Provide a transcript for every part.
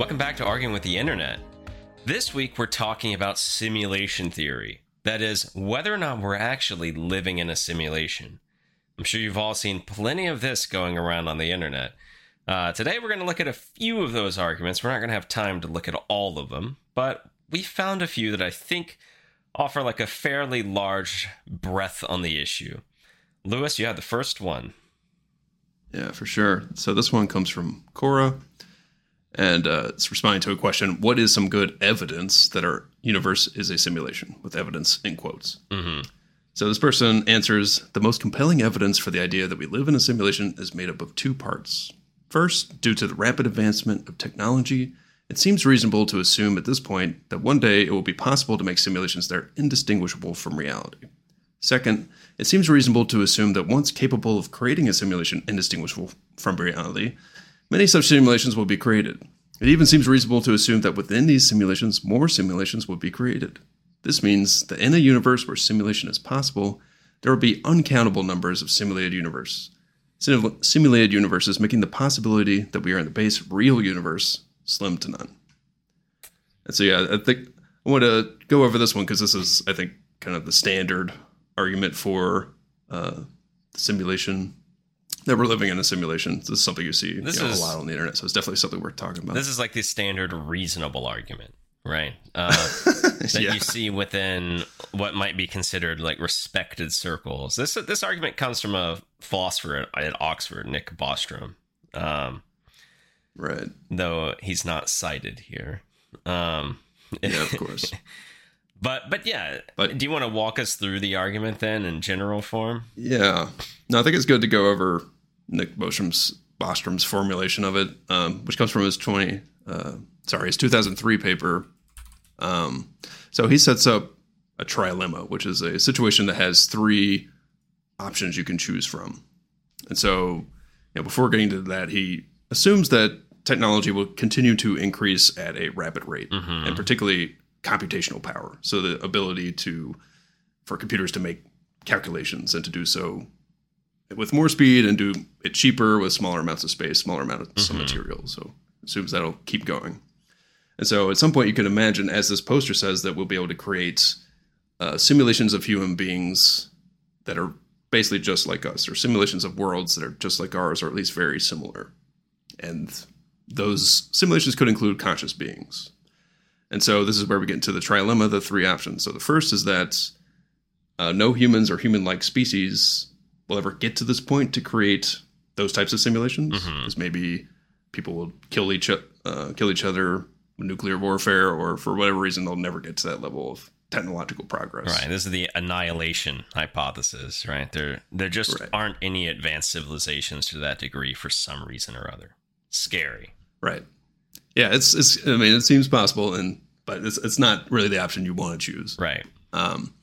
Welcome back to Arguing with the Internet. This week we're talking about simulation theory. That is, whether or not we're actually living in a simulation. I'm sure you've all seen plenty of this going around on the internet. Uh, today we're going to look at a few of those arguments. We're not going to have time to look at all of them, but we found a few that I think offer like a fairly large breadth on the issue. Louis, you had the first one. Yeah, for sure. So this one comes from Quora, and uh, it's responding to a question: What is some good evidence that our universe is a simulation? With evidence in quotes. Mm-hmm. So this person answers: The most compelling evidence for the idea that we live in a simulation is made up of two parts. First, due to the rapid advancement of technology, it seems reasonable to assume at this point that one day it will be possible to make simulations that are indistinguishable from reality. Second, it seems reasonable to assume that once capable of creating a simulation indistinguishable from reality, many such simulations will be created. It even seems reasonable to assume that within these simulations, more simulations will be created. This means that in a universe where simulation is possible, there will be uncountable numbers of simulated universes. sim- simulated universes, making the possibility that we are in the base real universe slim to none. And so, yeah, I think I want to go over this one because this is, I think, kind of the standard argument for uh, the simulation that we're living in a simulation. This is something you see This you know, is- a lot on the internet, so it's definitely something worth talking about. This is like the standard reasonable argument, right? Uh, that Yeah. you see within what might be considered like respected circles. This this argument comes from a philosopher at, at Oxford, Nick Bostrom, um, right. though he's not cited here. Um, Yeah, of course. but but yeah, But- do you want to walk us through the argument then in general form? Yeah. No, I think it's good to go over Nick Bostrom's Bostrom's formulation of it, um, which comes from his twenty uh, sorry, his two thousand three paper. Um, so he sets up a trilemma, which is a situation that has three options you can choose from. And so, you know, before getting to that, he assumes that technology will continue to increase at a rapid rate, Mhm. and particularly computational power. So the ability to for computers to make calculations and to do so with more speed and do it cheaper with smaller amounts of space, smaller amounts of Mhm. material. So assumes that'll keep going. And so at some point you can imagine, as this poster says, that we'll be able to create uh, simulations of human beings that are basically just like us, or simulations of worlds that are just like ours, or at least very similar. And those simulations could include conscious beings. And so this is where we get into the trilemma, the three options. So the first is that uh, no humans or human-like species will ever get to this point to create those types of simulations. Mhm. Because maybe people will kill each uh, kill each other with nuclear warfare, or for whatever reason they'll never get to that level of technological progress. Right. This is the annihilation hypothesis, right? There there just Right. aren't any advanced civilizations to that degree for some reason or other. Scary. Right. Yeah, it's it's. I mean, it seems possible, and but it's it's not really the option you want to choose. Right. Um,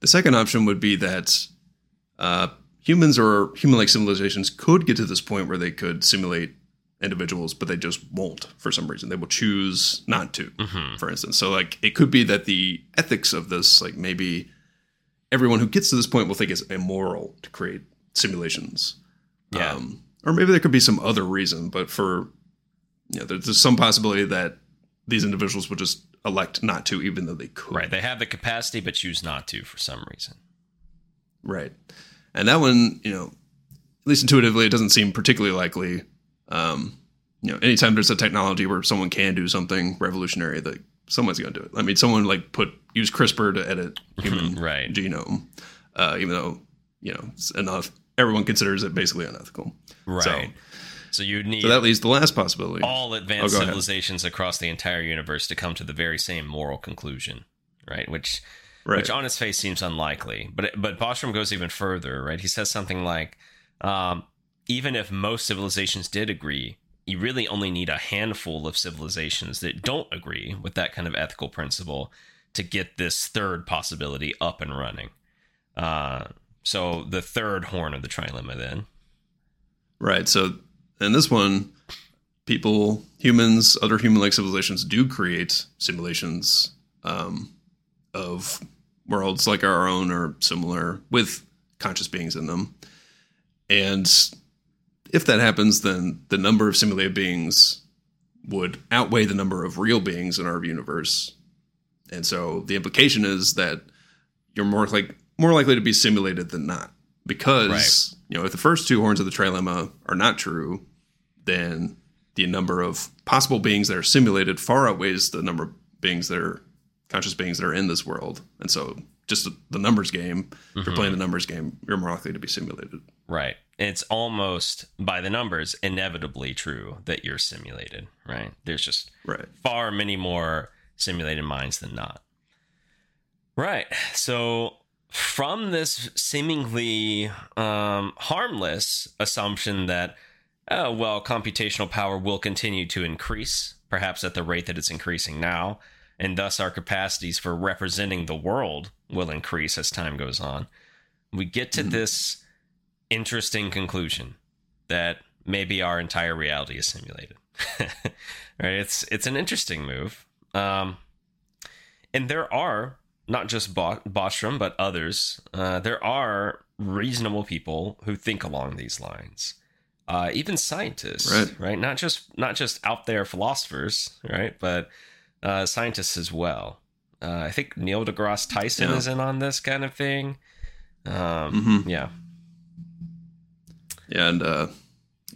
the second option would be that uh, humans or human-like civilizations could get to this point where they could simulate individuals, but they just won't for some reason. They will choose not to, hmm for instance. So, like, it could be that the ethics of this, like, maybe everyone who gets to this point will think it's immoral to create simulations. Yeah. Um, or maybe there could be some other reason, but for you know, there's, there's some possibility that these individuals would just elect not to, even though they could. Right. They have the capacity but choose not to for some reason. Right. And that one, you know, at least intuitively, it doesn't seem particularly likely. Um, you know, anytime there's a technology where someone can do something revolutionary, that someone's going to do it. I mean, someone like put use CRISPR to edit human Right. genome, uh, even though you know it's enough. Everyone considers it basically unethical. Right. So, you need So that leaves the last possibility. all advanced Oh, go ahead. civilizations across the entire universe to come to the very same moral conclusion, right? Which right. which on its face seems unlikely. But but Bostrom goes even further, right? He says something like, um, even if most civilizations did agree, you really only need a handful of civilizations that don't agree with that kind of ethical principle to get this third possibility up and running. Uh, so the third horn of the trilemma, then. Right. So in this one, people, humans, other human-like civilizations do create simulations um, of worlds like our own or similar with conscious beings in them. And if that happens, then the number of simulated beings would outweigh the number of real beings in our universe. And so the implication is that you're more like more likely to be simulated than not. Because. You know, if the first two horns of the trilemma are not true, then the number of possible beings that are simulated far outweighs the number of beings that are conscious beings that are in this world. And so just the- numbers game, if you're mm-hmm. playing the numbers game, you're more likely to be simulated. Right. It's almost by the numbers inevitably true that you're simulated, right? There's just Right. far many more simulated minds than not. Right. So from this seemingly um, harmless assumption that, oh, well, computational power will continue to increase, perhaps at the rate that it's increasing now, and thus our capacities for representing the world will increase as time goes on, we get to this interesting conclusion that maybe our entire reality is simulated. right? It's it's an interesting move. Um, and there are not just Bo- Bostrom, but others. Uh, there are reasonable people who think along these lines. Uh, even scientists, Right. Not just not just out there philosophers, right? But uh, scientists as well. Uh, I think Neil deGrasse Tyson Yeah. is in on this kind of thing. Um, Mhm. Yeah, Yeah, and uh,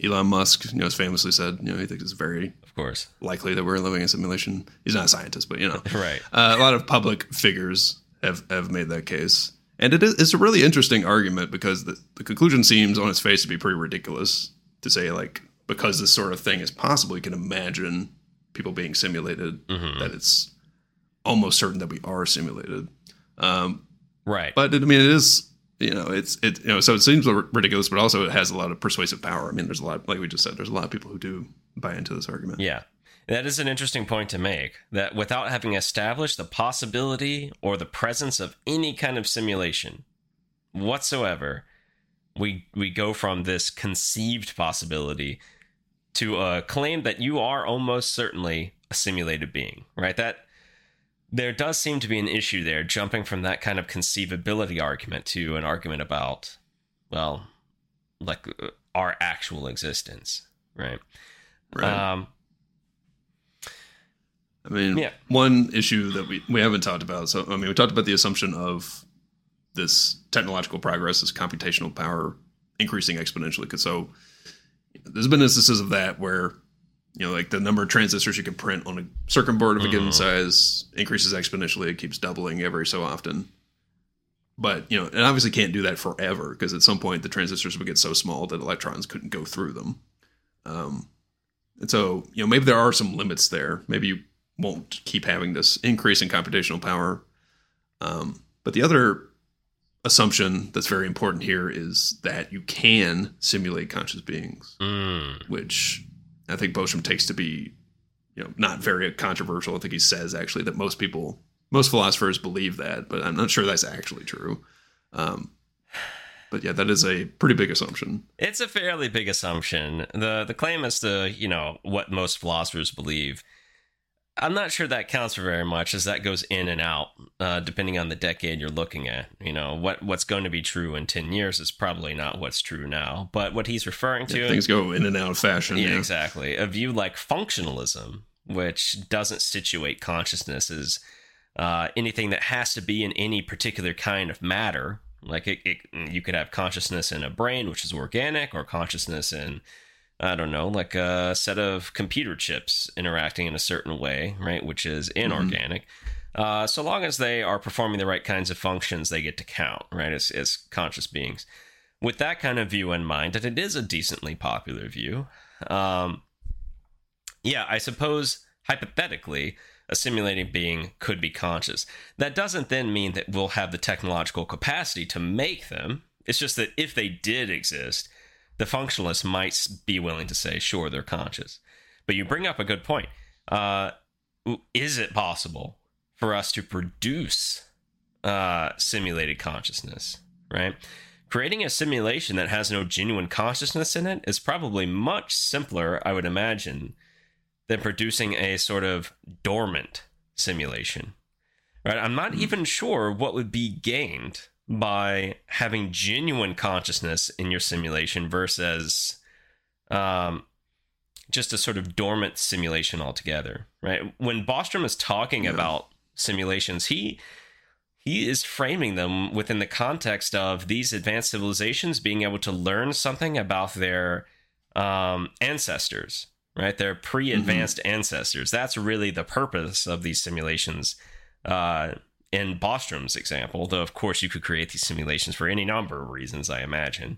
Elon Musk, you know, has famously said, you know, he thinks it's very of course. likely that we're living in a simulation. He's not a scientist, but you know, Right. uh, a lot of public figures have have made that case, and it is it's a really interesting argument because the, the conclusion seems on its face to be pretty ridiculous to say like because this sort of thing is possible, you can imagine people being simulated Mhm. that it's almost certain that we are simulated. Um, Right. but I mean, it is you know it's it you know so it seems ridiculous, but also it has a lot of persuasive power. I mean, there's a lot like we just said, there's a lot of people who do buy into this argument. Yeah. That is an interesting point to make. That without having established the possibility or the presence of any kind of simulation whatsoever, we we go from this conceived possibility to a claim that you are almost certainly a simulated being, right? That there does seem to be an issue there, jumping from that kind of conceivability argument to an argument about, well, like uh, our actual existence, right? Right. Um, I mean, Yeah. one issue that we, we haven't talked about. So, I mean, we talked about the assumption of this technological progress, this computational power increasing exponentially. Because so there's been instances of that where, you know, like the number of transistors you can print on a circuit board of a given Mhm. size increases exponentially. It keeps doubling every so often. But, you know, it obviously can't do that forever because at some point the transistors would get so small that electrons couldn't go through them. Um, and so, you know, maybe there are some limits there. Maybe you won't keep having this increase in computational power. Um, but the other assumption that's very important here is that you can simulate conscious beings, mm, which I think Bostrom takes to be, you know, not very controversial. I think he says actually that most people, most philosophers believe that, but I'm not sure that's actually true. Um, but yeah, that is a pretty big assumption. it's a fairly big assumption. the The claim as to you know what most philosophers believe. I'm not sure that counts for very much, as that goes in and out uh, depending on the decade you're looking at. You know what what's going to be true in ten years is probably not what's true now. But what he's referring to, Yeah, things go in and out of fashion. yeah, yeah. exactly. A view like functionalism, which doesn't situate consciousness as uh, anything that has to be in any particular kind of matter. Like it, it, you could have consciousness in a brain, which is organic, or consciousness in, I don't know, like a set of computer chips interacting in a certain way, right, which is inorganic. Uh, so long as they are performing the right kinds of functions, they get to count, right, as, as conscious beings. With that kind of view in mind, that it is a decently popular view. Um, yeah, I suppose hypothetically, a simulating being could be conscious. That doesn't then mean that we'll have the technological capacity to make them. It's just that if they did exist, the functionalists might be willing to say, sure, they're conscious. But you bring up a good point. Uh, is it possible for us to produce uh, simulated consciousness? right? Creating a simulation that has no genuine consciousness in it is probably much simpler, I would imagine, than producing a sort of dormant simulation. Right? I'm not even sure what would be gained by having genuine consciousness in your simulation versus um, just a sort of dormant simulation altogether, right? When Bostrom is talking Yeah. about simulations, he he is framing them within the context of these advanced civilizations being able to learn something about their um, ancestors, right? Their pre-advanced ancestors. That's really the purpose of these simulations. Uh, in Bostrom's example, though, of course, you could create these simulations for any number of reasons, I imagine.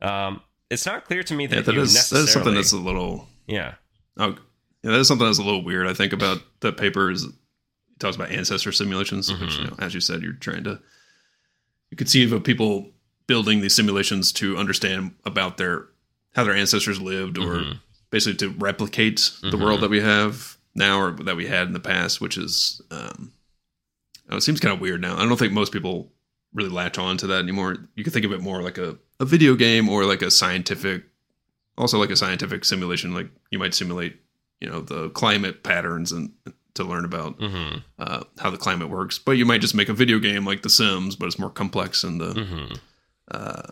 Um, it's not clear to me that Yeah, that is that is something that's a little yeah. oh yeah, that is something that's a little weird. I think about the paper is talks about ancestor simulations, Mm-hmm. you know, as you said, you're trying to you conceive of people building these simulations to understand about their how their ancestors lived or Mhm. basically to replicate the Mhm. world that we have now or that we had in the past, which is um oh, it seems kind of weird now. I don't think most people really latch on to that anymore. You could think of it more like a, a video game or like a scientific also like a scientific simulation like you might simulate you know the climate patterns and to learn about hmm uh, how the climate works but you might just make a video game like the sims but it's more complex and the hmm uh,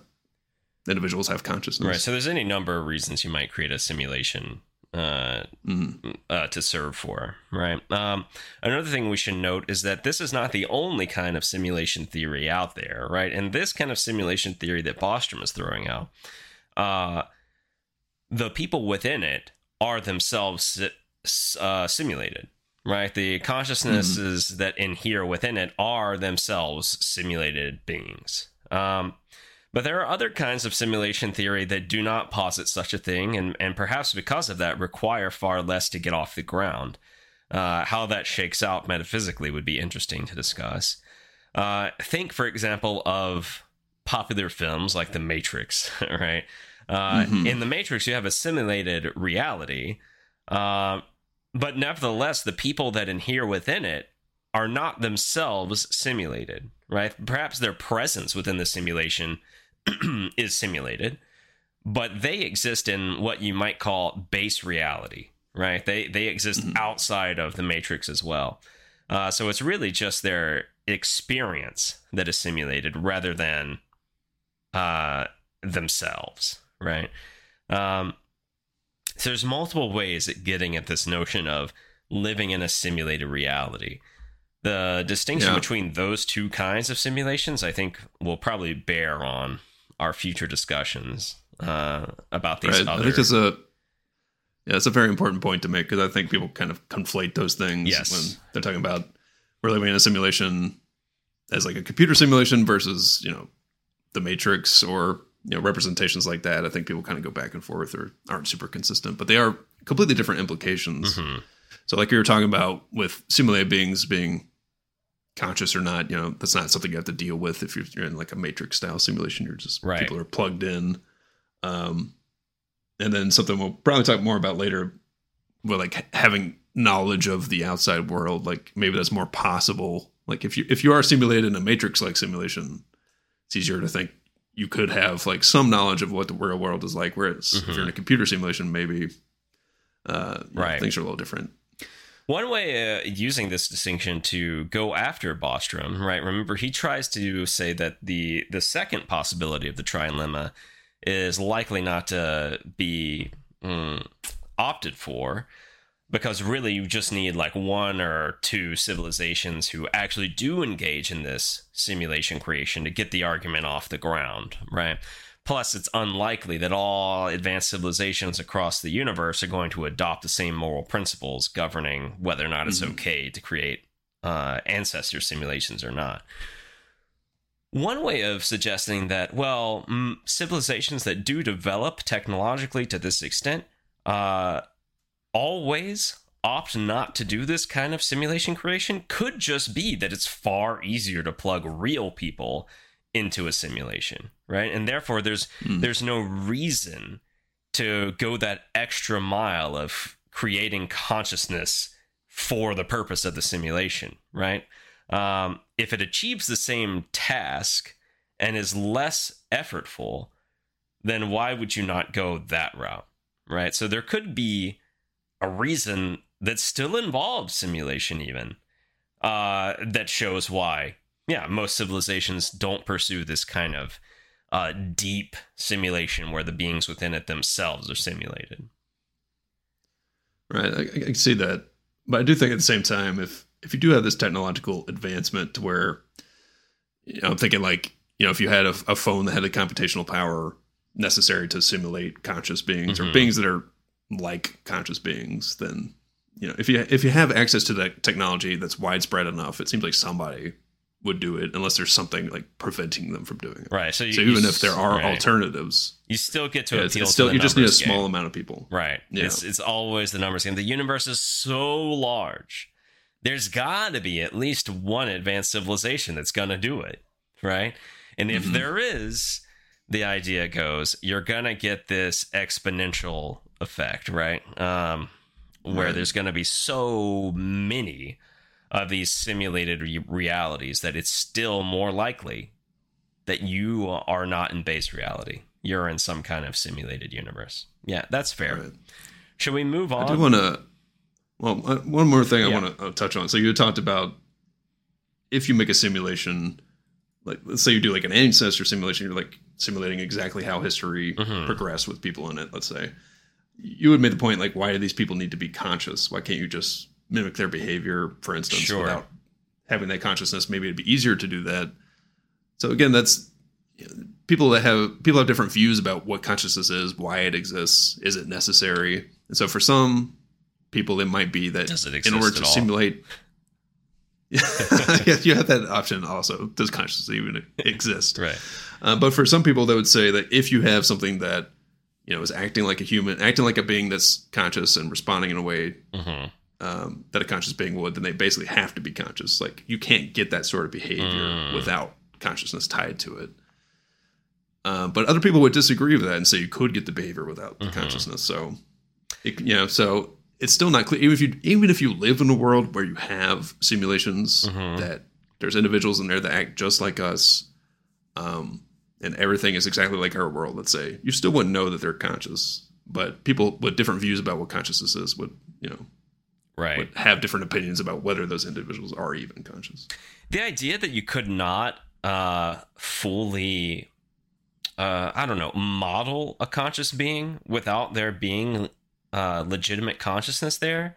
individuals have consciousness Right. So there's any number of reasons you might create a simulation uh, Mhm. uh, to serve for, right? Um, another thing we should note is that this is not the only kind of simulation theory out there, right? And this kind of simulation theory that Bostrom is throwing out, uh, the people within it are themselves uh, simulated, right? The consciousnesses that inhere within it are themselves simulated beings. Um, but there are other kinds of simulation theory that do not posit such a thing, and, and perhaps because of that require far less to get off the ground. Uh, how that shakes out metaphysically would be interesting to discuss. Uh, think, for example, of popular films like The Matrix, right? Uh, Mhm. In The Matrix, you have a simulated reality, uh, but nevertheless, the people that inhere within it are not themselves simulated, right? Perhaps their presence within the simulation is simulated, but they exist in what you might call base reality, right? They they exist Mhm. outside of the matrix as well. Uh, so it's really just their experience that is simulated rather than uh, themselves, right? Um, so there's multiple ways at getting at this notion of living in a simulated reality. The distinction Yeah. between those two kinds of simulations, I think, will probably bear on our future discussions uh, about these right other. i think that's a yeah it's a very important point to make because i think people kind of conflate those things Yes. when they're talking about we're living in a simulation as like a computer simulation versus you know the matrix or you know representations like that i think people kind of go back and forth or aren't super consistent but they are completely different implications Mhm. so like you were talking about with simulated beings being conscious or not you know that's not something you have to deal with if you're, you're in like a matrix style simulation. You're just Right. people are plugged in. Um and then something we'll probably talk more about later with like having knowledge of the outside world like maybe that's more possible. Like if you if you are simulated in a matrix like simulation it's easier to think you could have like some knowledge of what the real world is like whereas if you're in a computer simulation maybe uh you know, Right. things are a little different One way uh, using this distinction to go after Bostrom, right? Remember, he tries to say that the the second possibility of the trilemma is likely not to be mm, opted for because really you just need like one or two civilizations who actually do engage in this simulation creation to get the argument off the ground, right? Plus, it's unlikely that all advanced civilizations across the universe are going to adopt the same moral principles governing whether or not it's Mhm. okay to create uh, ancestor simulations or not. One way of suggesting that, well, mm, civilizations that do develop technologically to this extent uh, always opt not to do this kind of simulation creation could just be that it's far easier to plug real people into a simulation, right? And therefore, there's Mm. there's no reason to go that extra mile of creating consciousness for the purpose of the simulation, right? Um, if it achieves the same task and is less effortful, then why would you not go that route? Right. So there could be a reason that still involves simulation, even uh, that shows why. Yeah, most civilizations don't pursue this kind of uh, deep simulation where the beings within it themselves are simulated. Right, I, I can see that, but I do think at the same time, if if you do have this technological advancement to where, you know, I'm thinking like, you know, if you had a, a phone that had the computational power necessary to simulate conscious beings Mhm. or beings that are like conscious beings, then you know, if you if you have access to that technology that's widespread enough, it seems like somebody would do it unless there's something like preventing them from doing it. Right. So, you, So even s- if there are right. alternatives, you still get to yeah, appeal it's to still the you just need a numbers small amount of people. Right. Yeah. It's it's always the numbers game. The universe is so large. There's got to be at least one advanced civilization that's going to do it, right? And if Mhm. there is, the idea goes you're going to get this exponential effect, right? Um where Right. there's going to be so many of these simulated re- realities that it's still more likely that you are not in base reality. You're in some kind of simulated universe. Yeah, that's fair. Right. Should we move on? I do want to. Well, uh, one more thing I Yeah. want to uh, touch on. So you talked about if you make a simulation, like let's say you do like an ancestor simulation, you're like simulating exactly how history Mhm. progressed with people in it. Let's say you would make the point like, why do these people need to be conscious? Why can't you just mimic their behavior, for instance, Sure. without having that consciousness? Maybe it'd be easier to do that. So again, that's people that have people have different views about what consciousness is, why it exists, is it necessary? And so for some people, it might be that in order to simulate. yeah, you have that option also. Does consciousness even exist? right. Uh, but for some people, they would say that if you have something that you know is acting like a human, acting like a being that's conscious and responding in a way hmm um, that a conscious being would, then they basically have to be conscious. Like you can't get that sort of behavior Mm. without consciousness tied to it. Uh, but other people would disagree with that and say you could get the behavior without the Mhm. consciousness. So, it, you know, so it's still not clear. Even if you even if you live in a world where you have simulations Mhm. that there's individuals in there that act just like us, um, and everything is exactly like our world. Let's say you still wouldn't know that they're conscious. But people with different views about what consciousness is would, you know, Right. have different opinions about whether those individuals are even conscious. the idea that you could not uh fully uh i don't know model a conscious being without there being uh legitimate consciousness there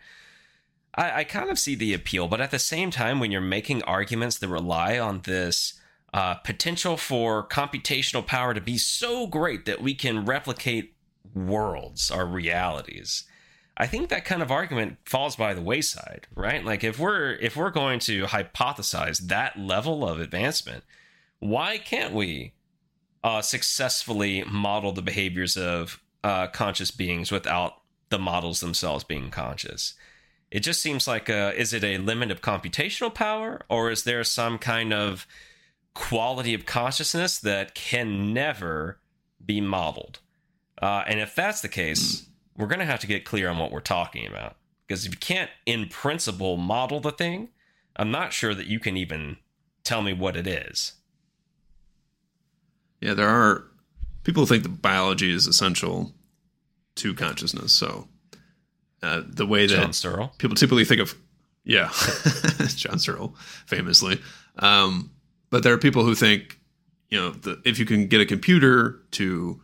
i i kind of see the appeal but at the same time when you're making arguments that rely on this uh potential for computational power to be so great that we can replicate worlds or realities I think that kind of argument falls by the wayside, right? Like if we're if we're going to hypothesize that level of advancement, why can't we uh, successfully model the behaviors of uh, conscious beings without the models themselves being conscious? It just seems like uh is it a limit of computational power, or is there some kind of quality of consciousness that can never be modeled? Uh, and if that's the case, we're going to have to get clear on what we're talking about. Because if you can't, in principle, model the thing, I'm not sure that you can even tell me what it is. Yeah, there are people who think that biology is essential to consciousness. So uh, the way that John Searle. people typically think of, yeah, John Searle, famously. Um, but there are people who think, you know, the, if you can get a computer to,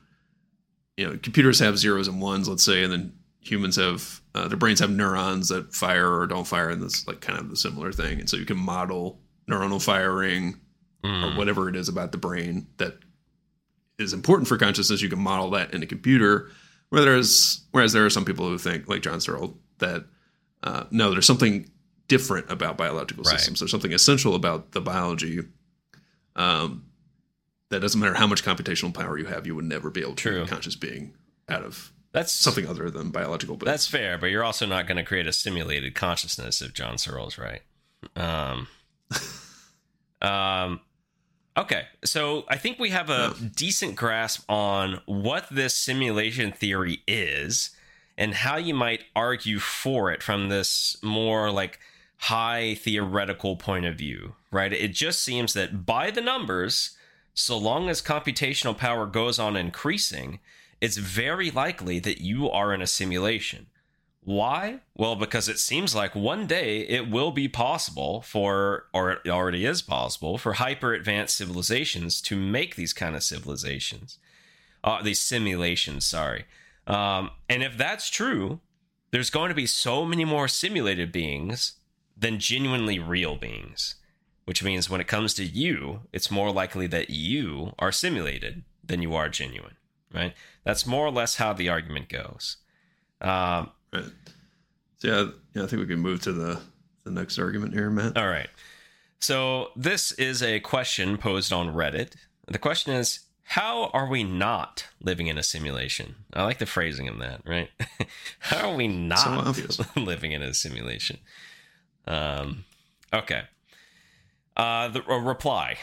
you know, computers have zeros and ones, let's say, and then humans have uh, their brains have neurons that fire or don't fire, and that's like kind of the similar thing. And so you can model neuronal firing or Mm, whatever it is about the brain that is important for consciousness, you can model that in a computer. Whereas, whereas there are some people who think, like John Searle, that uh, no, there's something different about biological Right. systems. There's something essential about the biology. Um, that doesn't matter how much computational power you have, you would never be able to True. create a conscious being out of that's something other than biological. That's fair, but you're also not going to create a simulated consciousness if John Searle's right. Um, um, okay, so I think we have a decent grasp on what this simulation theory is and how you might argue for it from this more like high theoretical point of view, right? It just seems that by the numbers, so long as computational power goes on increasing, it's very likely that you are in a simulation. Why? Well, because it seems like one day it will be possible for, or it already is possible, for hyper advanced civilizations to make these kind of civilizations, uh, these simulations, sorry. Um, and if that's true, there's going to be so many more simulated beings than genuinely real beings, which means when it comes to you, it's more likely that you are simulated than you are genuine, right? That's more or less how the argument goes. Um, right. So yeah, yeah, I think we can move to the the next argument here, Matt. All right. So this is a question posed on Reddit. The question is how are we not living in a simulation? I like the phrasing of that, right? how are we not so living in a simulation? Um, okay. Uh, the reply.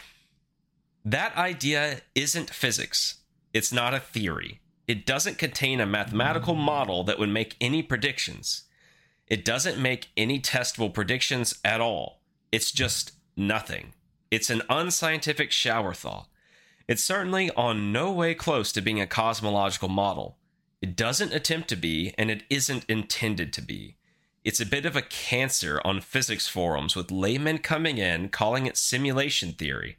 That idea isn't physics. It's not a theory. It doesn't contain a mathematical model that would make any predictions. It doesn't make any testable predictions at all. It's just nothing. It's an unscientific shower thought. It's certainly on no way close to being a cosmological model. It doesn't attempt to be, and it isn't intended to be. It's a bit of a cancer on physics forums with laymen coming in calling it simulation theory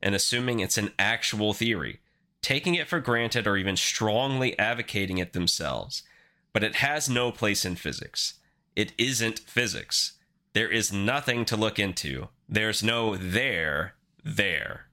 and assuming it's an actual theory, taking it for granted or even strongly advocating it themselves. But it has no place in physics. It isn't physics. There is nothing to look into. There's no there there.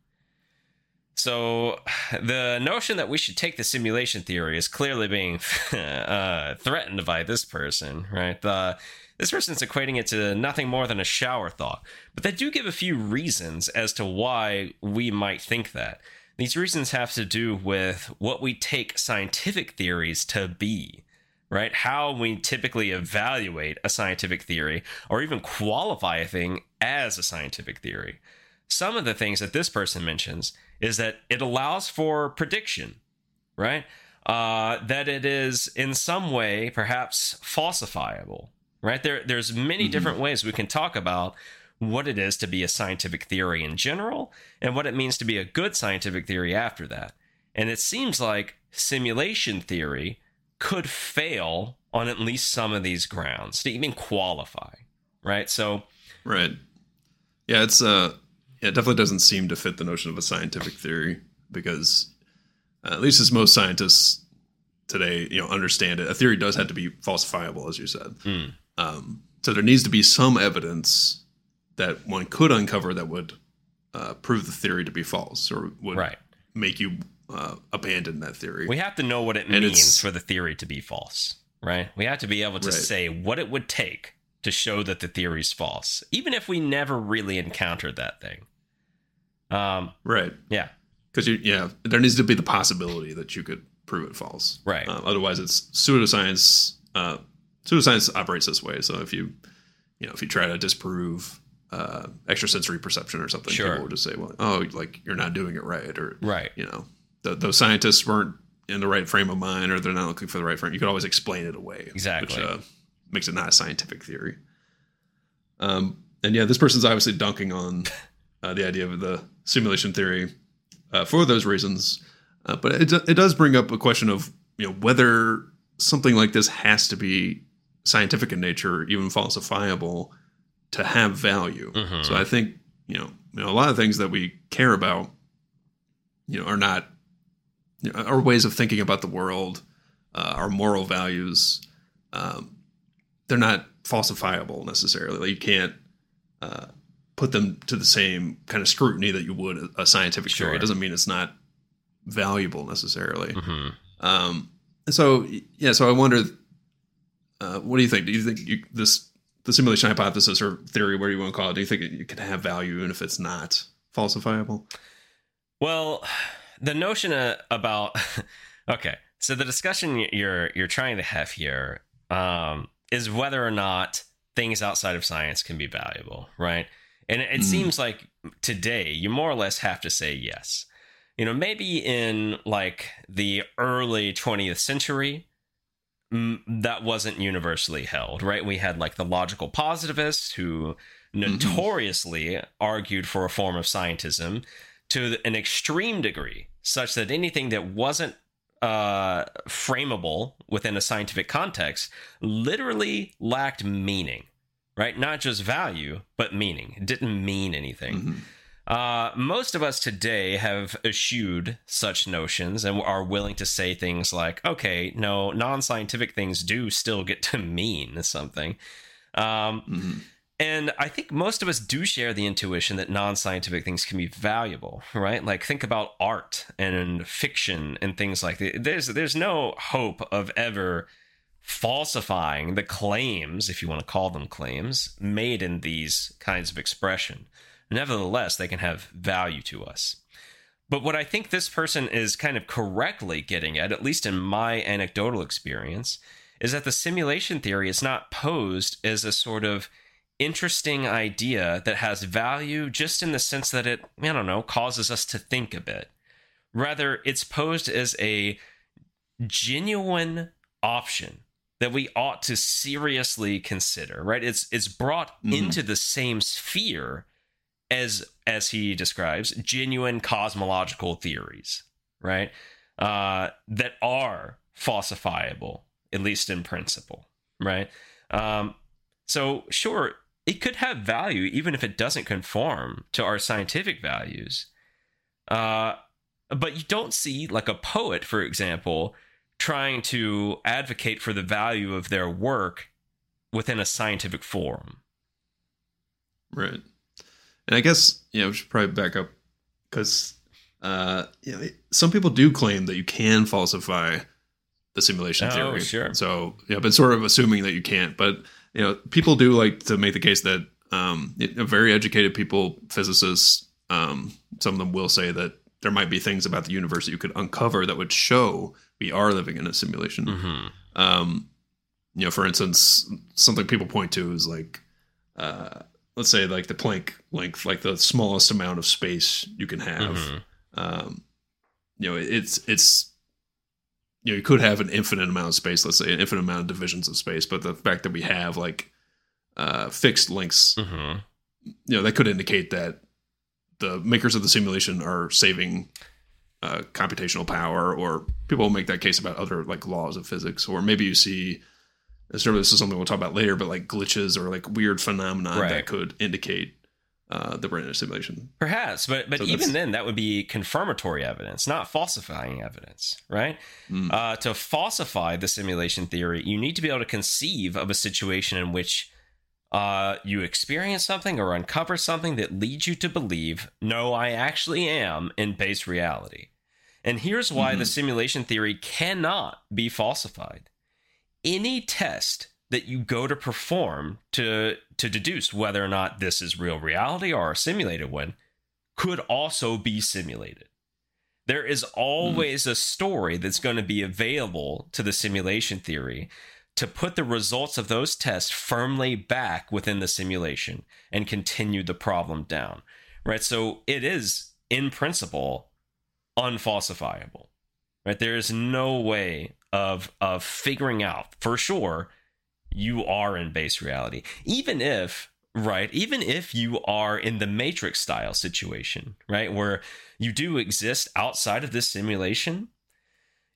So the notion that we should take the simulation theory is clearly being uh, threatened by this person, right? The, this person's equating it to nothing more than a shower thought. But they do give a few reasons as to why we might think that. These reasons have to do with what we take scientific theories to be, right? How we typically evaluate a scientific theory or even qualify a thing as a scientific theory. Some of the things that this person mentions is that it allows for prediction, right? Uh, that it is in some way perhaps falsifiable, right? There, there's many mm-hmm. different ways we can talk about what it is to be a scientific theory in general and what it means to be a good scientific theory after that. And it seems like simulation theory could fail on at least some of these grounds to even qualify, right? So, right, yeah, it's it definitely doesn't seem to fit the notion of a scientific theory because, uh, at least as most scientists today, you know, understand it, a theory does have to be falsifiable, as you said. Mm. Um, so there needs to be some evidence that one could uncover that would uh, prove the theory to be false or would right. make you uh, abandon that theory. We have to know what it and means for the theory to be false, right? We have to be able to right. say what it would take to show that the theory is false, even if we never really encountered that thing. Um, right. Yeah. Because you, yeah, there needs to be the possibility that you could prove it false. Right. Uh, otherwise, it's pseudoscience. Uh, pseudoscience operates this way. So if you, you know, if you try to disprove uh, extrasensory perception or something, sure. people will just say, "Well, oh, like you're not doing it right," or right. You know, the, those scientists weren't in the right frame of mind, or they're not looking for the right frame. You could always explain it away. Exactly. Which, uh, makes it not a scientific theory. Um, and yeah, this person's obviously dunking on uh, the idea of the simulation theory uh, for those reasons. Uh, but it, it does bring up a question of you know whether something like this has to be scientific in nature, even falsifiable, to have value. Mm-hmm. So I think you know, you know a lot of things that we care about, you know, are not you know, our ways of thinking about the world, uh, our moral values. Um, they're not falsifiable necessarily. Like you can't uh, put them to the same kind of scrutiny that you would a scientific sure. theory. It doesn't mean it's not valuable necessarily. Mm-hmm. Um, so yeah, so I wonder, uh, what do you think? Do you think you, this the simulation hypothesis or theory, where you want to call it, do you think it, can have value even if it's not falsifiable? Well, the notion uh, about okay, so the discussion you're you're trying to have here um, is whether or not things outside of science can be valuable, right? And it, mm. seems like today you more or less have to say yes. You know, maybe in like the early 20th century, that wasn't universally held, right? We had like the logical positivists who mm-hmm. notoriously mm-hmm. argued for a form of scientism to an extreme degree, such that anything that wasn't uh, frameable within a scientific context literally lacked meaning, right? Not just value, but meaning. It didn't mean anything. Mhm. Uh, most of us today have eschewed such notions and are willing to say things like, okay, no, non scientific things do still get to mean something. Um, Mhm. And I think most of us do share the intuition that non scientific things can be valuable, right? Like think about art and fiction and things like that. There's there's no hope of ever falsifying the claims, if you want to call them claims, made in these kinds of expression. Nevertheless, they can have value to us. But what I think this person is kind of correctly getting at, at least in my anecdotal experience, is that the simulation theory is not posed as a sort of interesting idea that has value just in the sense that it, I don't know, causes us to think a bit. Rather, it's posed as a genuine option that we ought to seriously consider, right? It's it's brought Mhm. into the same sphere as as he describes genuine cosmological theories, right? Uh, that are falsifiable, at least in principle, right? Um, so sure, it could have value even if it doesn't conform to our scientific values. Uh, but you don't see like a poet, for example, trying to advocate for the value of their work within a scientific forum. Right. And I guess, you know, we should probably back up because, uh, you know, some people do claim that you can falsify the simulation Oh, theory. sure. So, yeah, but sort of assuming that you can't. But, you know, people do like to make the case that um, know, very educated people, physicists, um, some of them will say that there might be things about the universe that you could uncover that would show we are living in a simulation. Mm-hmm. Um, you know, for instance, something people point to is like, uh, let's say like the Planck length, like the smallest amount of space you can have. Mhm. Um, you know, it's it's you know you could have an infinite amount of space. Let's say an infinite amount of divisions of space, but the fact that we have like uh, fixed lengths, Mm-hmm. you know, that could indicate that the makers of the simulation are saving uh, computational power, or people will make that case about other like laws of physics, or maybe you see. Sort of this is something we'll talk about later, but like glitches or like weird phenomena Right. that could indicate uh, in a simulation. Perhaps, but but So even then, that would be confirmatory evidence, not falsifying evidence, right? Mm. Uh, to falsify the simulation theory, you need to be able to conceive of a situation in which uh, you experience something or uncover something that leads you to believe, no, I actually am in base reality. And here's why the Mhm. simulation theory cannot be falsified. Any test that you go to perform to to deduce whether or not this is real reality or a simulated one could also be simulated. There is always a story that's going to be available to the simulation theory to put the results of those tests firmly back within the simulation and continue the problem down. Right? So it is in principle unfalsifiable. Right? There is no way of of figuring out for sure you are in base reality. Even if right, even if you are in the matrix style situation, right, where you do exist outside of this simulation,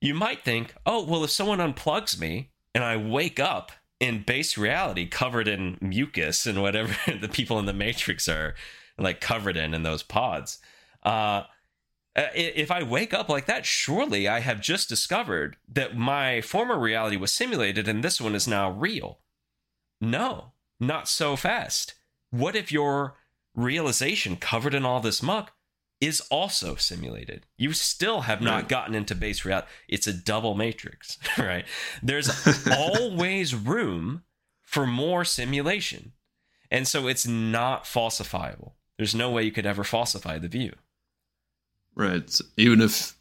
you might think, "Oh, well if someone unplugs me and I wake up in base reality covered in mucus and whatever the people in the matrix are like covered in in those pods, uh uh, if I wake up like that, surely I have just discovered that my former reality was simulated and this one is now real. No, not so fast. What if your realization covered in all this muck is also simulated? You still have not gotten into base reality. It's a double matrix, right? There's always room for more simulation. And so it's not falsifiable. There's no way you could ever falsify the view. Right. So even if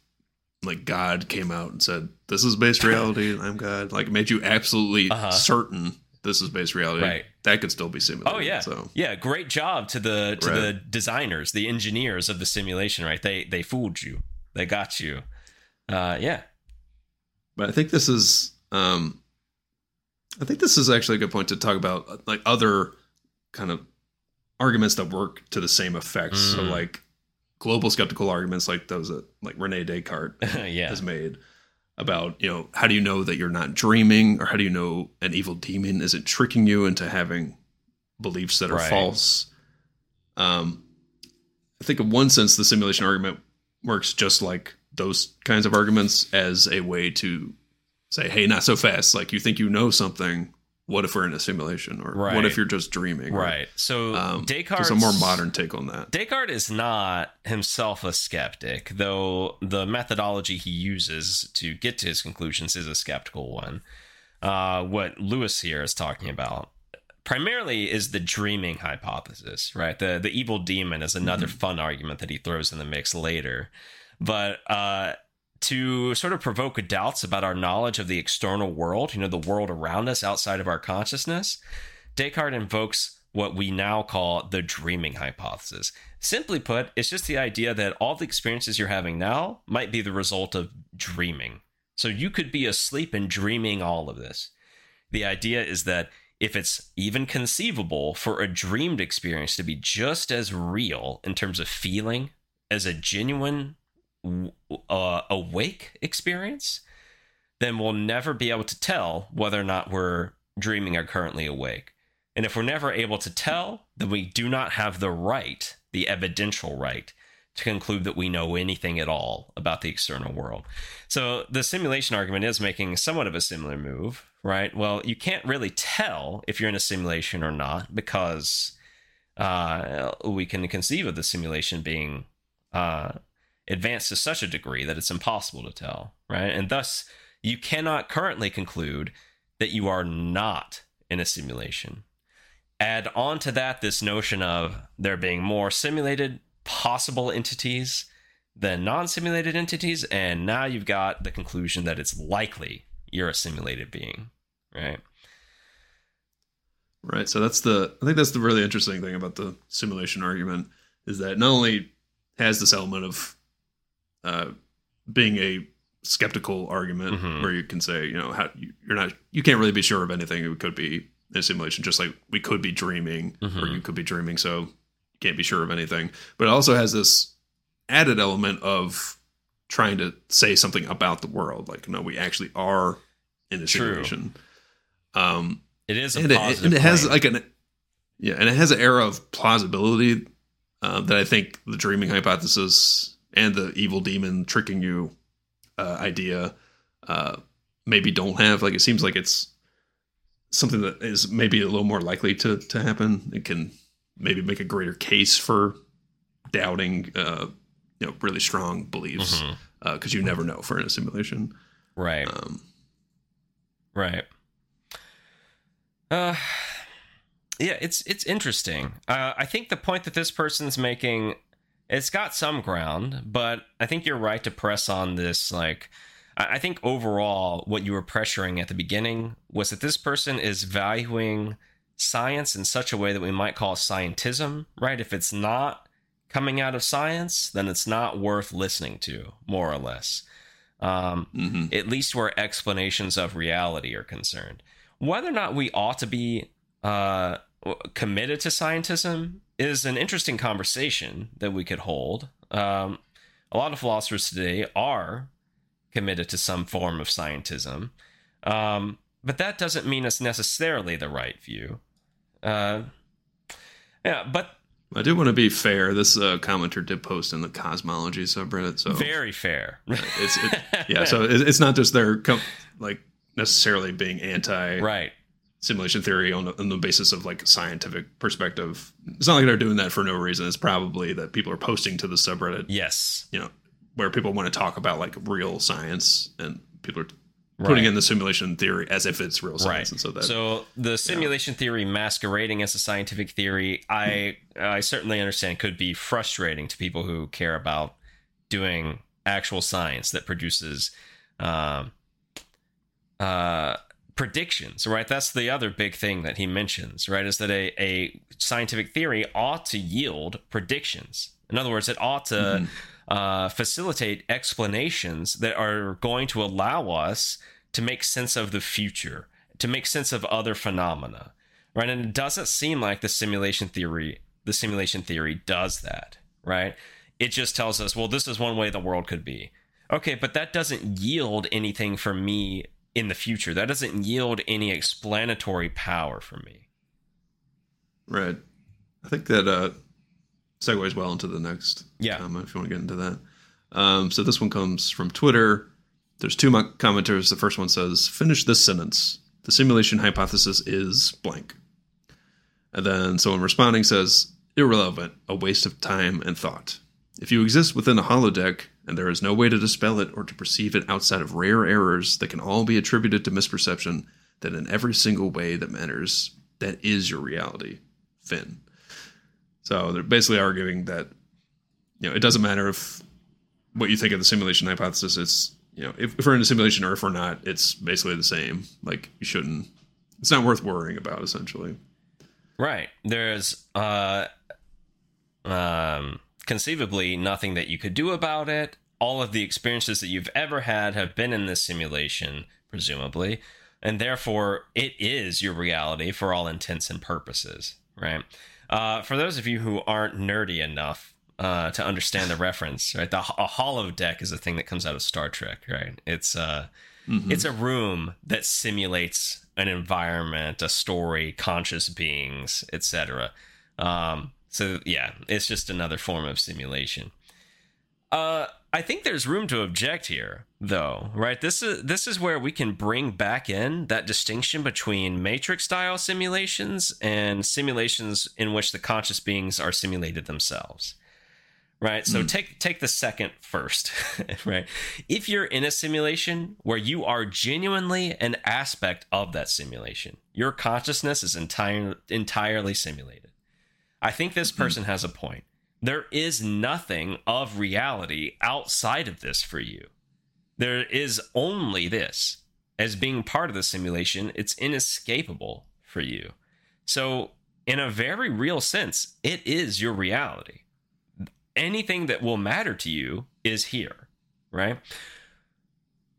like God came out and said, This is base reality and I'm God, like made you absolutely Uh-huh. certain this is base reality, Right. that could still be simulated. Oh yeah, So yeah. Great job to the to the designers, the engineers of the simulation. Right? They they fooled you. They got you. Uh, yeah. but I think this is um I think this is actually a good point to talk about like other kind of arguments that work to the same effects. So Mm. like global skeptical arguments like those that like Rene Descartes yeah. has made about you know how do you know that you're not dreaming or how do you know an evil demon isn't tricking you into having beliefs that are Right. false um i think in one sense the simulation argument works just like those kinds of arguments as a way to say hey not so fast like you think you know something what if we're in a simulation or Right. what if you're just dreaming or, Right. So um, Descartes a more modern take on that Descartes is not himself a skeptic, though the methodology he uses to get to his conclusions is a skeptical one. Uh, what Louis here is talking about primarily is the dreaming hypothesis, right? The the evil demon is another fun argument that he throws in the mix later. But uh, to sort of provoke doubts about our knowledge of the external world, you know, the world around us outside of our consciousness, Descartes invokes what we now call the dreaming hypothesis. Simply put, it's just the idea that all the experiences you're having now might be the result of dreaming. So you could be asleep and dreaming all of this. The idea is that if it's even conceivable for a dreamed experience to be just as real in terms of feeling as a genuine uh, awake experience, then we'll never be able to tell whether or not we're dreaming or currently awake. And if we're never able to tell, then we do not have the right, the evidential right, to conclude that we know anything at all about the external world. So the simulation argument is making somewhat of a similar move, right? Well, you can't really tell if you're in a simulation or not because uh, we can conceive of the simulation being uh, advanced to such a degree that it's impossible to tell, right? And thus, you cannot currently conclude that you are not in a simulation. Add on to that this notion of there being more simulated possible entities than non simulated entities, and now you've got the conclusion that it's likely you're a simulated being, right? Right. So that's the I think that's the really interesting thing about the simulation argument is that not only has this element of uh, being a skeptical argument Mhm. where you can say, you know, how you- you're not you can't really be sure of anything. It could be a simulation, just like we could be dreaming or Mhm. you could be dreaming, so you can't be sure of anything. But it also has this added element of trying to say something about the world. Like, no, we actually are in a True. simulation. Um, It is a and it, and it has like an yeah, and it has an era of plausibility uh, that I think the dreaming hypothesis and the evil demon tricking you uh, idea uh, maybe don't have. Like it seems like it's something that is maybe a little more likely to to happen. It can maybe make a greater case for doubting, uh, you know, really strong beliefs because you never know for in a simulation. right. Um, Right. Uh yeah, it's it's interesting. Uh, I think the point that this person's making it's got some ground, but I think you're right to press on this like I think overall what you were pressuring at the beginning was that this person is valuing science in such a way that we might call scientism, right? If it's not coming out of science, then it's not worth listening to, more or less. Um, mhm. at least where explanations of reality are concerned. Whether or not we ought to be uh, committed to scientism is an interesting conversation that we could hold. Um, a lot of philosophers today are committed to some form of scientism, um, but that doesn't mean it's necessarily the right view. Uh, yeah, but I do want to be fair. This uh, commenter did post in the cosmology subreddit, so very fair. it's it, yeah. So it, it's not just they're com- like necessarily being anti right. Simulation theory on the, on the basis of like scientific perspective. It's not like they're doing that for no reason. It's probably that people are posting to the subreddit, Yes. you know, where people want to talk about like real science, and people are putting Right. in the simulation theory as if it's real science, and so that so the simulation theory masquerading as a scientific theory, I I certainly understand could be frustrating to people who care about doing actual science that produces um, uh, predictions. Right, that's the other big thing that he mentions. Right, is that a a scientific theory ought to yield predictions. In other words, it ought to uh, facilitate explanations that are going to allow us to make sense of the future, to make sense of other phenomena, right? And it doesn't seem like the simulation theory, the simulation theory does that, right? It just tells us, well, this is one way the world could be. Okay, but that doesn't yield anything for me in the future. That doesn't yield any explanatory power for me. Right. I think that uh, segues well into the next Yeah. comment if you want to get into that. Um, so this one comes from Twitter. There's two commenters. The first one says, "Finish this sentence. The simulation hypothesis is blank." And then someone responding says, "Irrelevant. A waste of time and thought. If you exist within a holodeck and there is no way to dispel it or to perceive it outside of rare errors that can all be attributed to misperception, that in every single way that matters, that is your reality." Finn. So they're basically arguing that you know it doesn't matter if what you think of the simulation hypothesis is you know if, if we're in a simulation or if we're not, it's basically the same. Like you shouldn't. It's not worth worrying about essentially. Right. There's uh um conceivably nothing that you could do about it. All of the experiences that you've ever had have been in this simulation, presumably, and therefore it is your reality for all intents and purposes, right? Uh, for those of you who aren't nerdy enough uh, to understand the reference, right? The, a holodeck is a thing that comes out of Star Trek, right? It's uh, it's a room that simulates an environment, a story, conscious beings, etc. Um, so yeah, it's just another form of simulation. Uh, I think there's room to object here, though, right? This is this is where we can bring back in that distinction between matrix style simulations and simulations in which the conscious beings are simulated themselves. Right? So take take the second first, right? If you're in a simulation where you are genuinely an aspect of that simulation, your consciousness is entire, entirely simulated. I think this mm-hmm. person has a point. There is nothing of reality outside of this for you. There is only this. As being part of the simulation, it's inescapable for you. So, in a very real sense, it is your reality. Anything that will matter to you is here, right?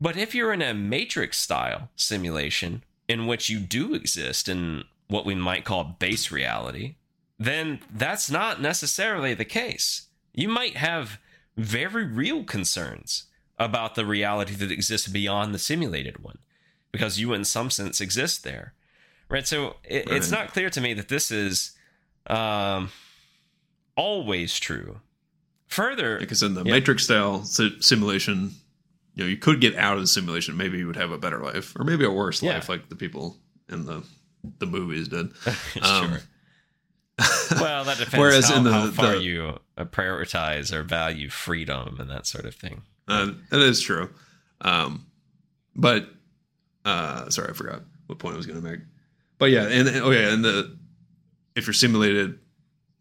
But if you're in a matrix style simulation in which you do exist in what we might call base reality, then that's not necessarily the case. You might have very real concerns about the reality that exists beyond the simulated one because you, in some sense, exist there. Right. So it, it's not clear to me that this is um, always true. Further, Because in the Yeah. matrix style simulation, you know, you could get out of the simulation. Maybe you would have a better life, or maybe a worse Yeah. life, like the people in the the movies did. sure. Um, well, that depends Whereas how, in the- how far the- you uh, prioritize or value freedom and that sort of thing. Uh, that is true. Um, but uh, sorry, I forgot what point I was going to make. But yeah, and and- oh yeah, and the if you're simulated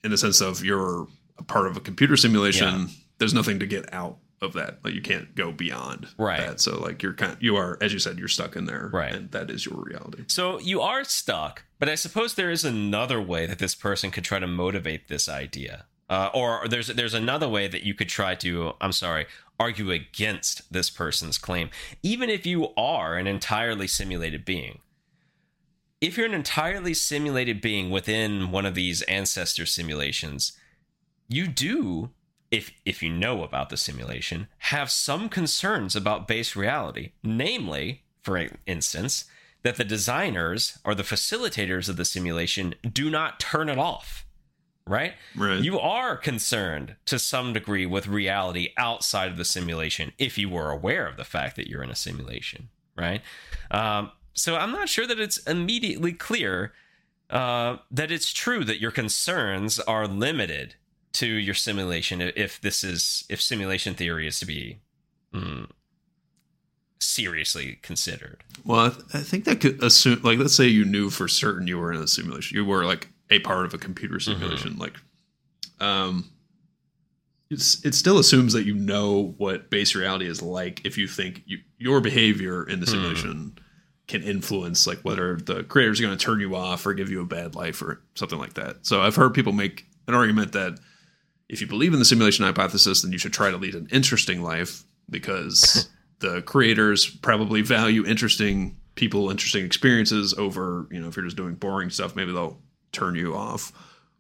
in the sense of you're a part of a computer simulation, Yeah. there's nothing to get out of that. Like you can't go beyond Right. that. So like you're kind, you are as you said, you're stuck in there, Right. And that is your reality. So you are stuck, but I suppose there is another way that this person could try to motivate this idea. Uh, or there's there's another way that you could try to I'm sorry argue against this person's claim, even if you are an entirely simulated being. If you're an entirely simulated being within one of these ancestor simulations, you do, if if you know about the simulation, have some concerns about base reality. Namely, for instance, that the designers or the facilitators of the simulation do not turn it off. Right? Right. You are concerned to some degree with reality outside of the simulation if you were aware of the fact that you're in a simulation, right? Um, so I'm not sure that it's immediately clear uh, that it's true that your concerns are limited to your simulation if this is if simulation theory is to be mm, seriously considered. Well, I, th- I think that could assume, like, let's say you knew for certain you were in a simulation, you were like a part of a computer simulation, like, um, it's, it still assumes that you know what base reality is like if you think you, your behavior in the simulation can influence like whether the creators are going to turn you off or give you a bad life or something like that. So I've heard people make an argument that if you believe in the simulation hypothesis, then you should try to lead an interesting life because the creators probably value interesting people, interesting experiences over, you know, if you're just doing boring stuff, maybe they'll turn you off.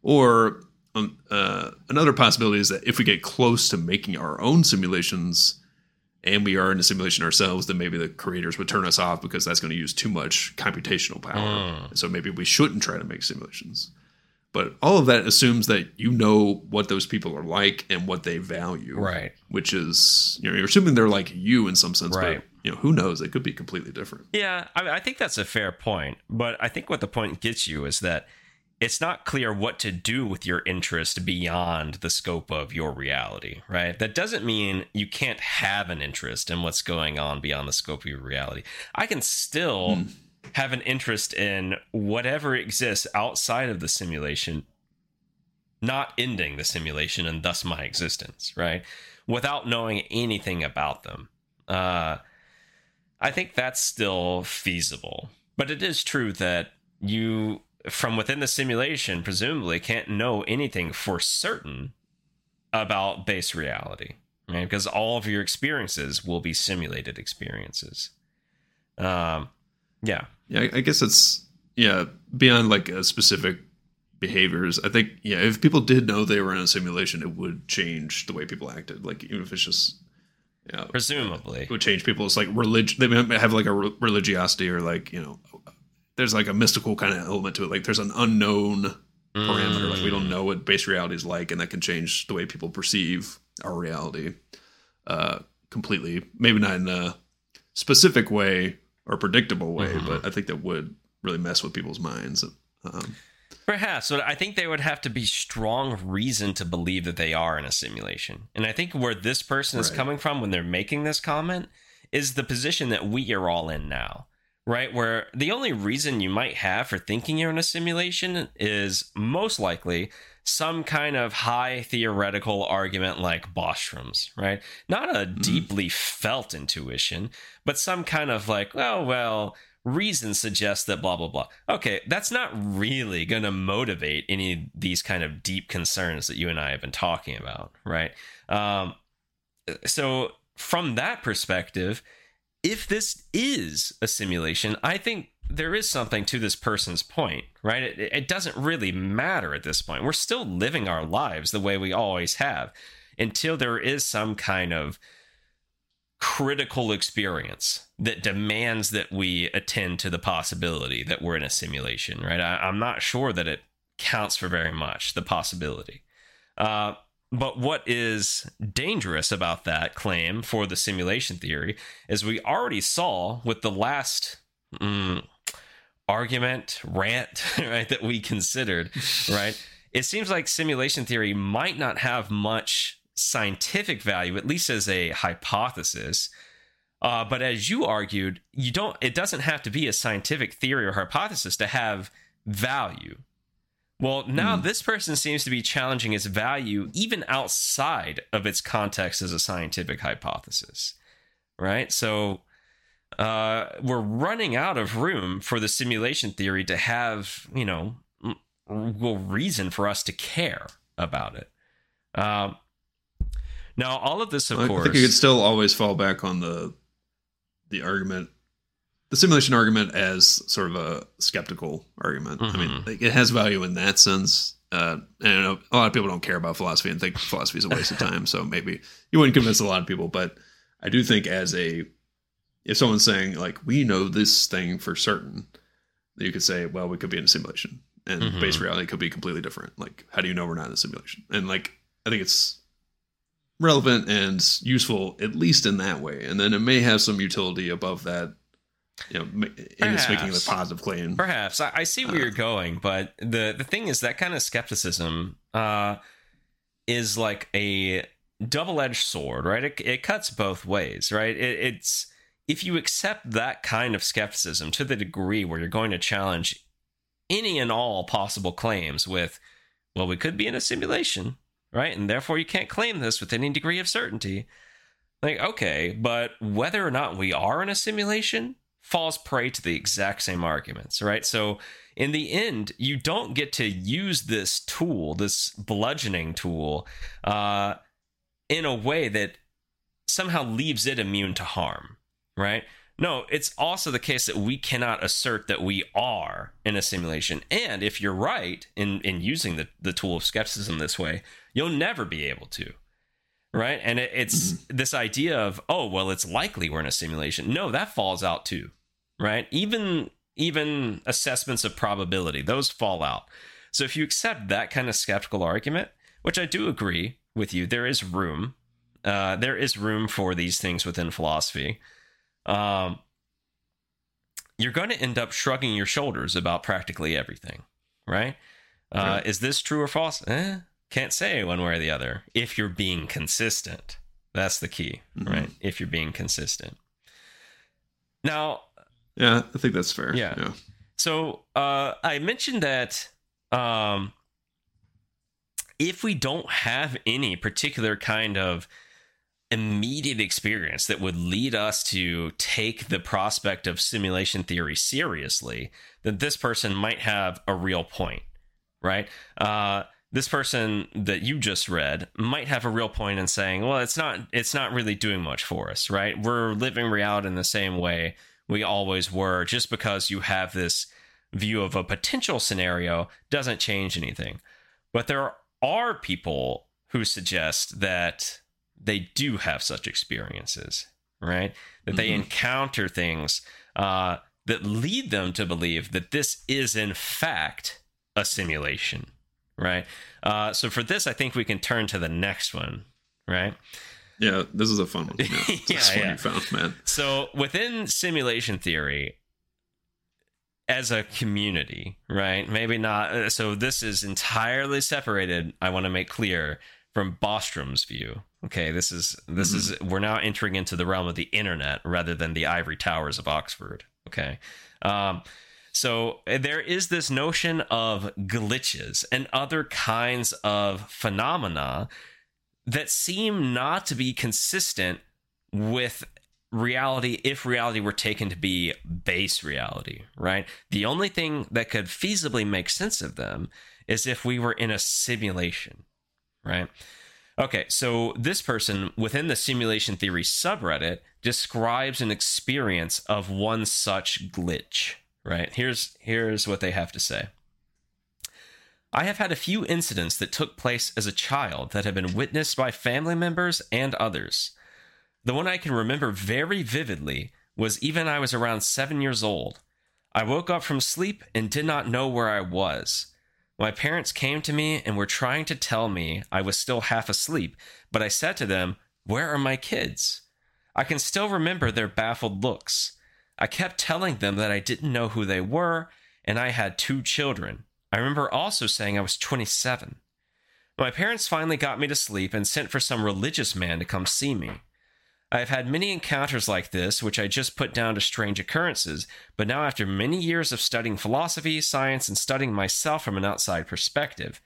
Or um, uh, another possibility is that if we get close to making our own simulations and we are in a simulation ourselves, then maybe the creators would turn us off because that's going to use too much computational power. Mm. So maybe we shouldn't try to make simulations. But all of that assumes that you know what those people are like and what they value. Right. Which is, you know, you're assuming they're like you in some sense, Right. but, you know, who knows? They could be completely different. Yeah, I, mean, I think that's a fair point. But I think what the point gets you is that it's not clear what to do with your interest beyond the scope of your reality, right? That doesn't mean you can't have an interest in what's going on beyond the scope of your reality. I can still hmm. Have an interest in whatever exists outside of the simulation, not ending the simulation and thus my existence, right? Without knowing anything about them. Uh, I think that's still feasible. But it is true that you, from within the simulation, presumably can't know anything for certain about base reality, right? Because all of your experiences will be simulated experiences. Um, yeah. Yeah, I, I guess it's yeah beyond like a specific behaviors. I think yeah, if people did know they were in a simulation, it would change the way people acted. Like even if it's just yeah, Presumably. it would change people's like religion. They might have like a re- religiosity or like you know, there's like a mystical kind of element to it. Like there's an unknown parameter. Like we don't know what base reality is like, and that can change the way people perceive our reality uh, completely. Maybe not in a specific way or predictable way, Mhm. but I think that would really mess with people's minds. Um, Perhaps, but I think there would have to be strong reason to believe that they are in a simulation. And I think where this person is Right. coming from when they're making this comment is the position that we are all in now, right? Where the only reason you might have for thinking you're in a simulation is most likely some kind of high theoretical argument like Bostrom's, right? Not a deeply felt intuition, but some kind of like, oh, well, reason suggests that blah, blah, blah. Okay, that's not really going to motivate any of these kind of deep concerns that you and I have been talking about, right? Um, so, from that perspective, if this is a simulation, I think there is something to this person's point, right? It, it doesn't really matter at this point. We're still living our lives the way we always have until there is some kind of critical experience that demands that we attend to the possibility that we're in a simulation, right? I, I'm not sure that it counts for very much, the possibility. Uh, but what is dangerous about that claim for the simulation theory is we already saw with the last mm, argument, rant, right, that we considered, right? It seems like simulation theory might not have much scientific value, at least as a hypothesis. Uh, but as you argued, you don't. It doesn't have to be a scientific theory or hypothesis to have value. Well, now this person seems to be challenging its value even outside of its context as a scientific hypothesis, right? So uh, we're running out of room for the simulation theory to have, you know, real reason for us to care about it. Um, now, all of this, of I course, I think you could still always fall back on the the argument, the simulation argument, as sort of a skeptical argument. I mean, Mhm. like, it has value in that sense. Uh, and a lot of people don't care about philosophy and think philosophy is a waste of time. So maybe you wouldn't convince a lot of people. But I do think as a if someone's saying like we know this thing for certain, you could say, well, we could be in a simulation, and Mhm. base reality could be completely different. Like, how do you know we're not in a simulation? And like, I think it's relevant and useful at least in that way, and then it may have some utility above that. You know, its making the positive claim. Perhaps I, I see where Uh. you're going, but the the thing is that kind of skepticism uh, is like a double edged sword, right? It, it cuts both ways, right? It, it's if you accept that kind of skepticism to the degree where you're going to challenge any and all possible claims with, well, we could be in a simulation, right? And therefore you can't claim this with any degree of certainty. Like, okay, but whether or not we are in a simulation falls prey to the exact same arguments, right? So, in the end, you don't get to use this tool, this bludgeoning tool, uh, in a way that somehow leaves it immune to harm, right? No, it's also the case that we cannot assert that we are in a simulation. And if you're right in, in using the, the tool of skepticism this way, you'll never be able to. Right. And it, it's mm-hmm. this idea of, oh, well, it's likely we're in a simulation. No, that falls out too. Right. Even even assessments of probability, those fall out. So if you accept that kind of skeptical argument, which I do agree with you, there is room. Uh, there is room for these things within philosophy um, you're going to end up shrugging your shoulders about practically everything, right? Uh, Is this true or false? Eh, can't say one way or the other. If you're being consistent, that's the key, mm-hmm. right? If you're being consistent. Now, yeah, I think that's fair. Yeah. yeah. So uh, I mentioned that um, if we don't have any particular kind of immediate experience that would lead us to take the prospect of simulation theory seriously, then this person might have a real point, right? Uh, this person that you just read might have a real point in saying, well, it's not it's not really doing much for us, right? We're living reality in the same way we always were. Just because you have this view of a potential scenario doesn't change anything. But there are people who suggest that they do have such experiences, right? That they mm-hmm. encounter things uh, that lead them to believe that this is, in fact, a simulation, right? Uh, so for this, I think we can turn to the next one, right? Yeah, this is a fun one. Yeah, yeah, yeah. found, man. So within simulation theory, as a community, right? Maybe not. Uh, so this is entirely separated. I want to make clear from Bostrom's view. Okay, this is this mm-hmm. is we're now entering into the realm of the internet rather than the ivory towers of Oxford. Okay. Um, so eh, there is this notion of glitches and other kinds of phenomena that seem not to be consistent with reality if reality were taken to be base reality, right? The only thing that could feasibly make sense of them is if we were in a simulation right? Okay, so this person within the simulation theory subreddit describes an experience of one such glitch, right? Here's here's what they have to say. I have had a few incidents that took place as a child that have been witnessed by family members and others. The one I can remember very vividly was even I was around 7 years old. I woke up from sleep and did not know where I was. My parents came to me and were trying to tell me I was still half asleep, but I said to them, Where are my kids? I can still remember their baffled looks. I kept telling them that I didn't know who they were and I had two children. I remember also saying I was 27. My parents finally got me to sleep and sent for some religious man to come see me. I have had many encounters like this, which I just put down to strange occurrences, but now, after many years of studying philosophy, science, and studying myself from an outside perspective,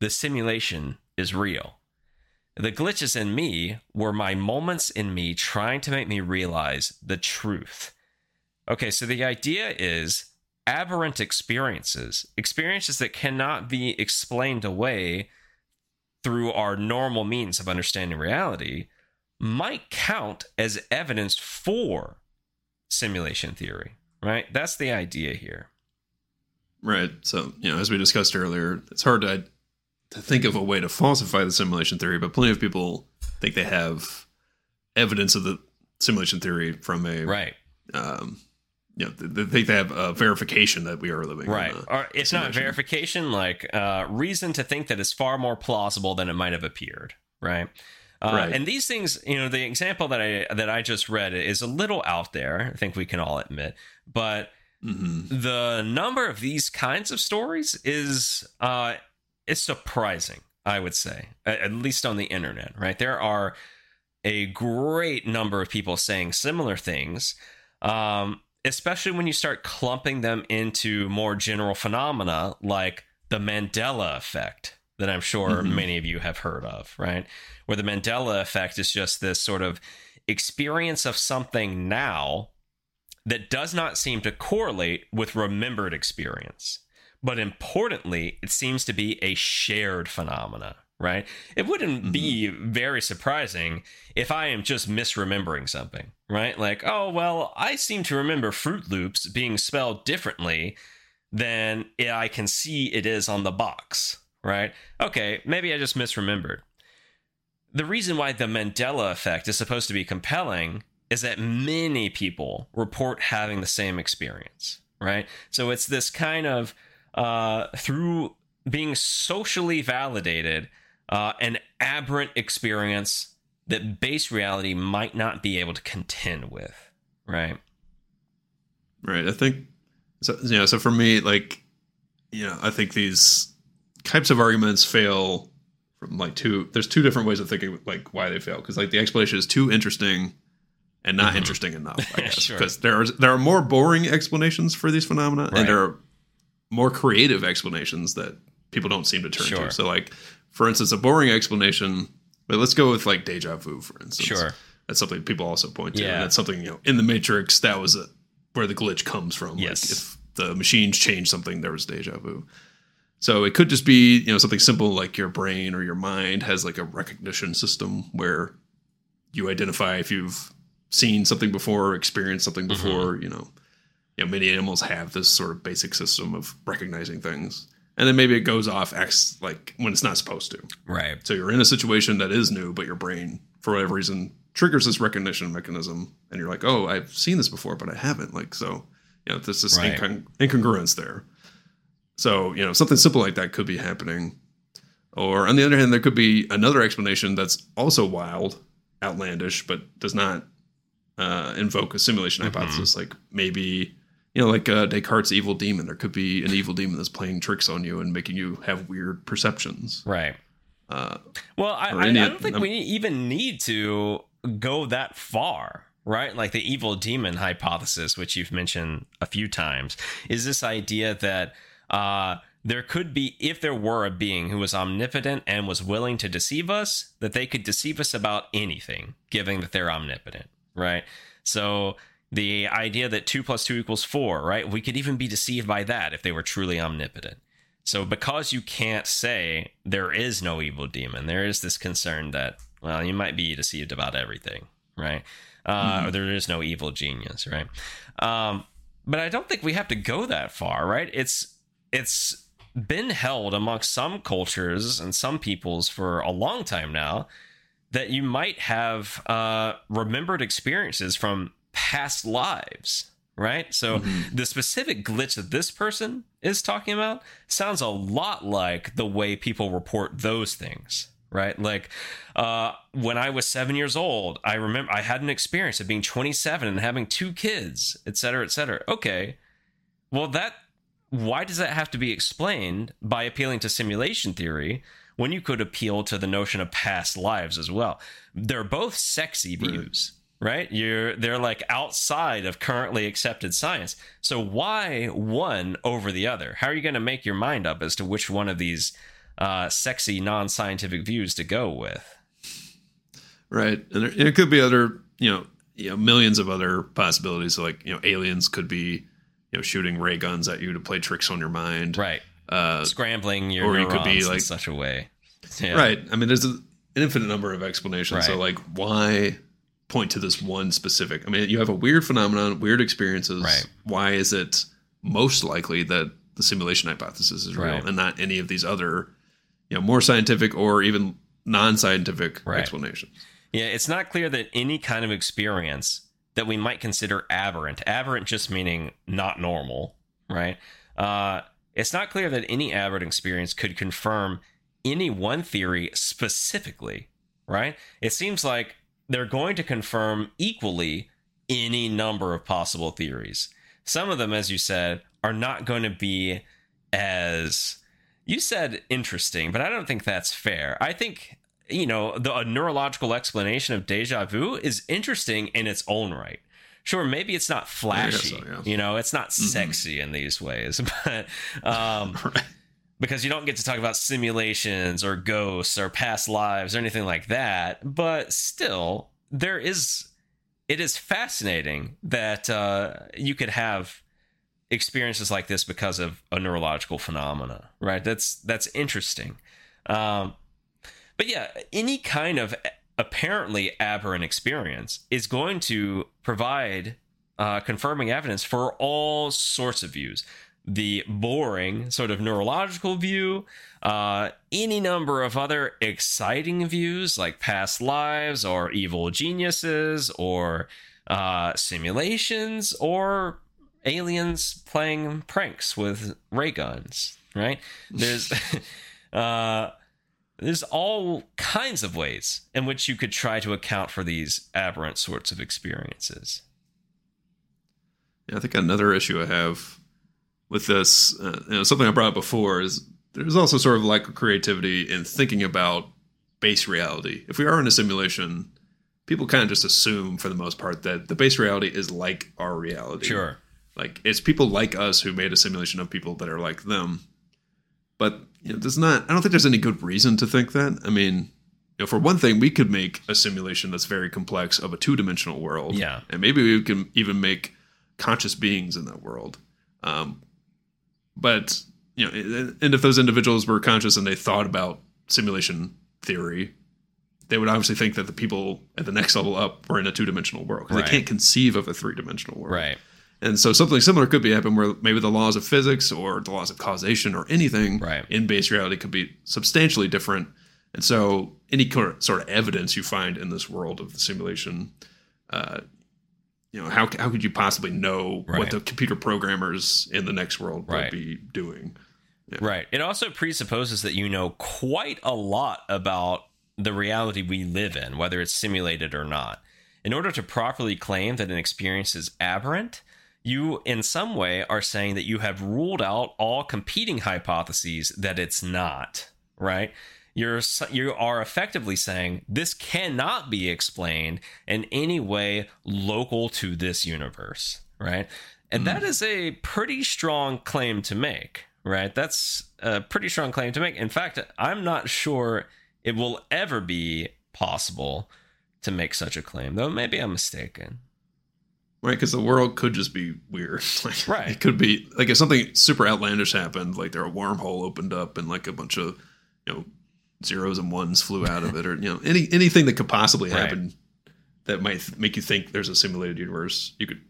the simulation is real. The glitches in me were my moments in me trying to make me realize the truth. Okay, so the idea is aberrant experiences, experiences that cannot be explained away through our normal means of understanding reality might count as evidence for simulation theory, right? That's the idea here. Right. So, you know, as we discussed earlier, it's hard to to think of a way to falsify the simulation theory, but plenty of people think they have evidence of the simulation theory from a right. Um, you know, they think they have a verification that we are living. Right. Or it's not verification, like uh, reason to think that it's far more plausible than it might have appeared. Right. Uh, right. And these things, you know, the example that I that I just read is a little out there. I think we can all admit, but mm-hmm. the number of these kinds of stories is uh, is surprising. I would say, at least on the internet. Right, there are a great number of people saying similar things. Um, especially when you start clumping them into more general phenomena like the Mandela effect that I'm sure mm-hmm. many of you have heard of, right? Where the Mandela effect is just this sort of experience of something now that does not seem to correlate with remembered experience. But importantly, it seems to be a shared phenomena, right? It wouldn't mm-hmm. be very surprising if I am just misremembering something, right? Like, oh, well, I seem to remember Froot Loops being spelled differently than I can see it is on the box, right? Okay, maybe I just misremembered. The reason why the Mandela effect is supposed to be compelling is that many people report having the same experience, right? So it's this kind of uh, through being socially validated, uh, an aberrant experience that base reality might not be able to contend with, right? Right. I think so. You know, so for me, like, you know, I think these types of arguments fail from like two. There's two different ways of thinking like why they fail because like the explanation is too interesting and not mm-hmm. interesting enough. I guess because sure. there are there are more boring explanations for these phenomena, right. and there are more creative explanations that people don't seem to turn sure. to. So, like for instance, a boring explanation. But let's go with like deja vu, for instance. Sure, that's something people also point to. Yeah, and that's something you know in the Matrix that was a, where the glitch comes from. Yes, like if the machines changed something, there was deja vu. So it could just be you know something simple like your brain or your mind has like a recognition system where you identify if you've seen something before, experienced something mm-hmm. before. Mm-hmm. You know, you know, many animals have this sort of basic system of recognizing things, and then maybe it goes off X like when it's not supposed to. Right. So you're in a situation that is new, but your brain, for whatever reason, triggers this recognition mechanism, and you're like, "Oh, I've seen this before, but I haven't." Like, so you know, there's this right. incong- incongruence there. So you know, something simple like that could be happening. Or on the other hand, there could be another explanation that's also wild, outlandish, but does not uh, invoke a simulation mm-hmm. hypothesis. Like maybe you know, like uh, Descartes' evil demon. There could be an evil demon that's playing tricks on you and making you have weird perceptions. Right. Uh, well, I, I, I don't think we even need to go that far, right? Like the evil demon hypothesis, which you've mentioned a few times, is this idea that uh, there could be, if there were a being who was omnipotent and was willing to deceive us, that they could deceive us about anything, given that they're omnipotent right? So the idea that two plus two equals four, right? We could even be deceived by that if they were truly omnipotent. So because you can't say there is no evil demon, there is this concern that well, you might be deceived about everything, right? Uh, mm-hmm. Or there is no evil genius, right? Um, but I don't think we have to go that far, right? It's it's been held amongst some cultures and some peoples for a long time now that you might have uh, remembered experiences from past lives, right? So mm-hmm. the specific glitch that this person is talking about sounds a lot like the way people report those things, right? Like uh, when I was seven years old, I remember I had an experience of being 27 and having two kids, et cetera, et cetera. Okay, well that why does that have to be explained by appealing to simulation theory? when you could appeal to the notion of past lives as well. They're both sexy views, right? You're they're like outside of currently accepted science. So why one over the other? How are you going to make your mind up as to which one of these uh, sexy non-scientific views to go with? Right, and there, it could be other, you know, you know, millions of other possibilities. So like, you know, aliens could be, you know, shooting ray guns at you to play tricks on your mind. Right uh, scrambling your or you could be like in such a way. Yeah. Right. I mean, there's a, an infinite number of explanations. Right. So, like, why point to this one specific? I mean, you have a weird phenomenon, weird experiences. Right. Why is it most likely that the simulation hypothesis is real right. and not any of these other, you know, more scientific or even non-scientific right. explanations? Yeah, it's not clear that any kind of experience that we might consider aberrant, aberrant just meaning not normal, right? Uh, it's not clear that any aberrant experience could confirm any one theory specifically, right? It seems like they're going to confirm equally any number of possible theories. Some of them, as you said, are not going to be as you said interesting, but I don't think that's fair. I think you know the neurological explanation of deja vu is interesting in its own right sure maybe it's not flashy so, yeah. you know it's not mm-hmm. sexy in these ways but um right. because you don't get to talk about simulations or ghosts or past lives or anything like that but still there is it is fascinating that uh, you could have experiences like this because of a neurological phenomena right that's that's interesting um, but yeah any kind of apparently aberrant experience is going to provide uh, confirming evidence for all sorts of views. The boring sort of neurological view, uh, any number of other exciting views like past lives or evil geniuses or uh, simulations or aliens playing pranks with ray guns, right? There's. uh, there's all kinds of ways in which you could try to account for these aberrant sorts of experiences. Yeah, I think another issue I have with this, uh, you know, something I brought up before is there's also sort of lack of creativity in thinking about base reality. If we are in a simulation, people kind of just assume for the most part that the base reality is like our reality. Sure. Like it's people like us who made a simulation of people that are like them. But you know, there's not. I don't think there's any good reason to think that. I mean, you know, for one thing, we could make a simulation that's very complex of a two-dimensional world. Yeah. and maybe we can even make conscious beings in that world. Um, but you know, and if those individuals were conscious and they thought about simulation theory, they would obviously think that the people at the next level up were in a two-dimensional world because Right. they can't conceive of a three-dimensional world. Right. And so something similar could be happening where maybe the laws of physics or the laws of causation or anything Right. in base reality could be substantially different. And so any sort of evidence you find in this world of the simulation, uh, you know, how, how could you possibly know Right. what the computer programmers in the next world Right. would be doing? Right. It also presupposes that you know quite a lot about the reality we live in, whether it's simulated or not. In order to properly claim that an experience is aberrant, you in some way are saying that you have ruled out all competing hypotheses that it's not, right? You're you are effectively saying this cannot be explained in any way local to this universe, right? And hmm. that is a pretty strong claim to make, right? That's a pretty strong claim to make. In fact, I'm not sure it will ever be possible to make such a claim, though maybe I'm mistaken. Right, because the world could just be weird. Like, Right. It could be like if something super outlandish happened, like there a wormhole opened up and like a bunch of you know zeros and ones flew out of it, or you know any anything that could possibly Right. happen that might th- make you think there's a simulated universe. You could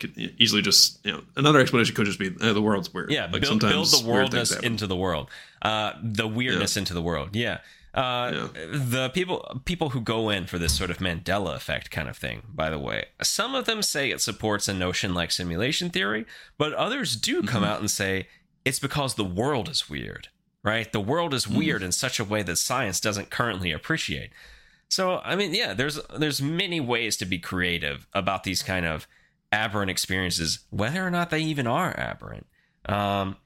could easily just you know another explanation could just be eh, the world's weird. Yeah, like build, build sometimes the weird worldness into the world, uh, the weirdness into the world. Yeah. Uh, The people people who go in for this sort of Mandela effect kind of thing, by the way, some of them say it supports a notion like simulation theory, but others do come Mm-hmm. out and say it's because the world is weird, right? The world is Mm-hmm. weird in such a way that science doesn't currently appreciate. So, I mean, yeah, there's there's many ways to be creative about these kind of aberrant experiences, whether or not they even are aberrant. Um,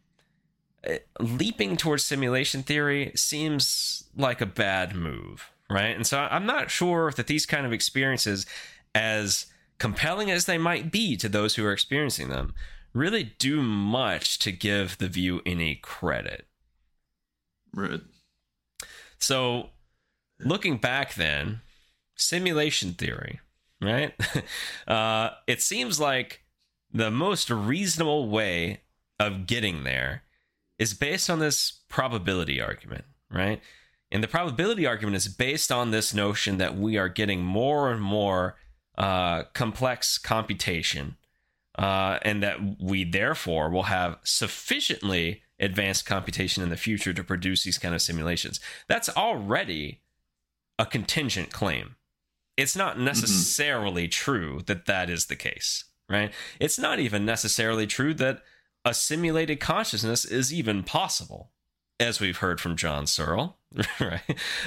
leaping towards simulation theory seems like a bad move, right? And so I'm not sure that these kind of experiences, as compelling as they might be to those who are experiencing them, really do much to give the view any credit. right. So, looking back then, simulation theory, right? uh, it seems like the most reasonable way of getting there is based on this probability argument, right? And the probability argument is based on this notion that we are getting more and more uh, complex computation, uh, and that we therefore will have sufficiently advanced computation in the future to produce these kind of simulations. That's already a contingent claim. It's not necessarily true that that is the case, right? It's not even necessarily true that a simulated consciousness is even possible, as we've heard from John Searle, right?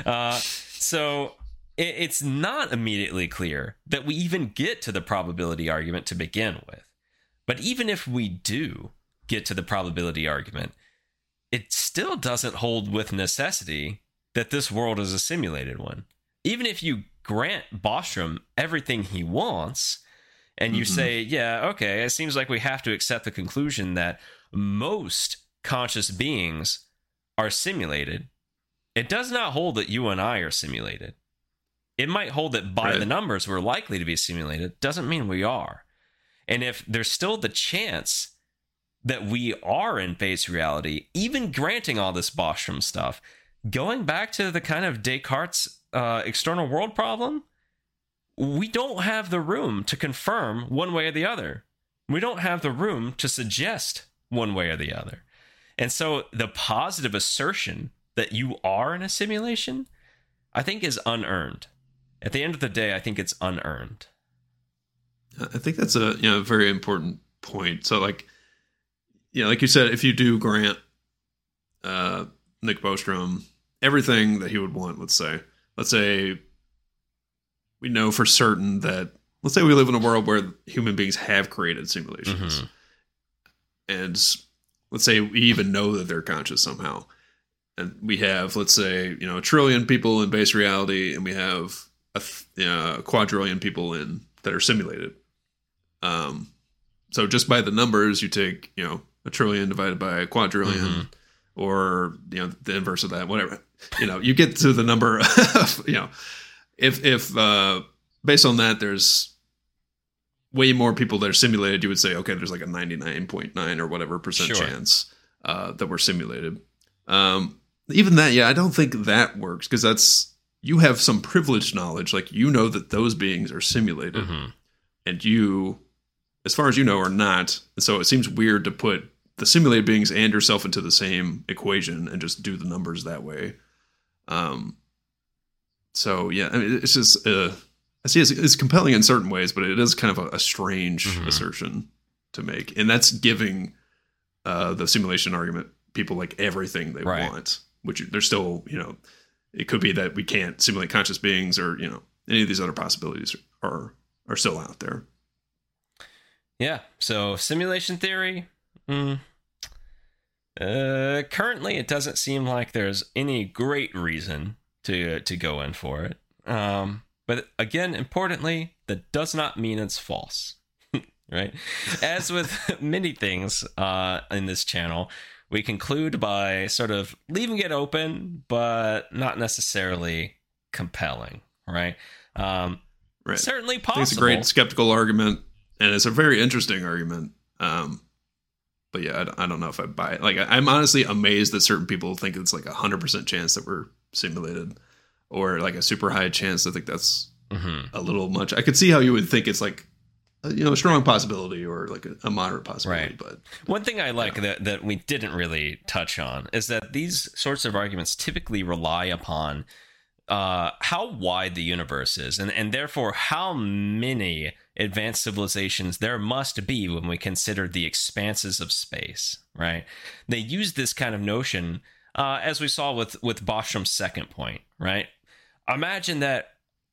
Uh, so it, it's not immediately clear that we even get to the probability argument to begin with. But even if we do get to the probability argument, it still doesn't hold with necessity that this world is a simulated one. Even if you grant Bostrom everything he wants, and you Mhm. say, yeah, okay, it seems like we have to accept the conclusion that most conscious beings are simulated, it does not hold that you and I are simulated. It might hold that by Right. the numbers we're likely to be simulated, doesn't mean we are. And if there's still the chance that we are in base reality, even granting all this Bostrom stuff, going back to the kind of Descartes uh, external world problem, we don't have the room to confirm one way or the other. We don't have the room to suggest one way or the other. And so the positive assertion that you are in a simulation, I think is unearned. At the end of the day, I think it's unearned. I think that's a you know very important point. So like, yeah, like you said, if you do grant uh, Nick Bostrom everything that he would want, let's say, let's say we know for certain that let's say we live in a world where human beings have created simulations, mm-hmm. and let's say we even know that they're conscious somehow, and we have let's say you know a trillion people in base reality, and we have a, know, a quadrillion people in that are simulated um, so just by the numbers, you take you know a trillion divided by a quadrillion, mm-hmm. or you know the inverse of that, whatever. You know, you get to the number of you know if if uh, based on that, there's way more people that are simulated. You would say okay, there's like a ninety nine point nine or whatever percent sure. chance uh, that we're simulated. Um, even that, yeah, I don't think that works because that's you have some privileged knowledge, like you know that those beings are simulated, mm-hmm. and you as far as you know, are not. And So it seems weird to put the simulated beings and yourself into the same equation and just do the numbers that way. Um. So yeah, I mean, it's just uh, I see it's, it's compelling in certain ways, but it is kind of a, a strange mm-hmm. assertion to make, and that's giving uh, the simulation argument people like everything they right. want, which they're still you know it could be that we can't simulate conscious beings or you know any of these other possibilities are are still out there yeah. So simulation theory. Mm, uh, currently, it doesn't seem like there's any great reason to to go in for it. Um, but again, importantly, that does not mean it's false. right? As with many things uh, in this channel, we conclude by sort of leaving it open, but not necessarily compelling. Right? Um, right. Certainly possible. It's a great skeptical argument and it's a very interesting argument. Um, but yeah, I, I, don't know if I buy it. Like, I, am honestly amazed that certain people think it's like a hundred percent chance that we're simulated, or like a super high chance. I think that's mm-hmm. a little much. I could see how you would think it's like you know a strong possibility or like a, a moderate possibility. Right. But one thing I like yeah. that that we didn't really touch on is that these sorts of arguments typically rely upon uh, how wide the universe is, and and therefore how many advanced civilizations there must be when we consider the expanses of space, right? They use this kind of notion, uh, as we saw with, with Bostrom's second point, right? Imagine that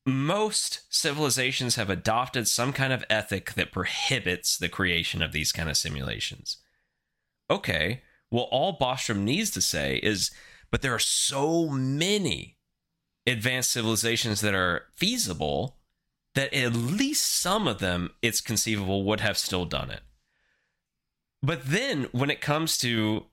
most civilizations have adopted some kind of ethic that prohibits the creation of these kind of simulations. Okay, well, all Bostrom needs to say is, but there are so many advanced civilizations that are feasible that at least some of them, it's conceivable, would have still done it. But then when it comes to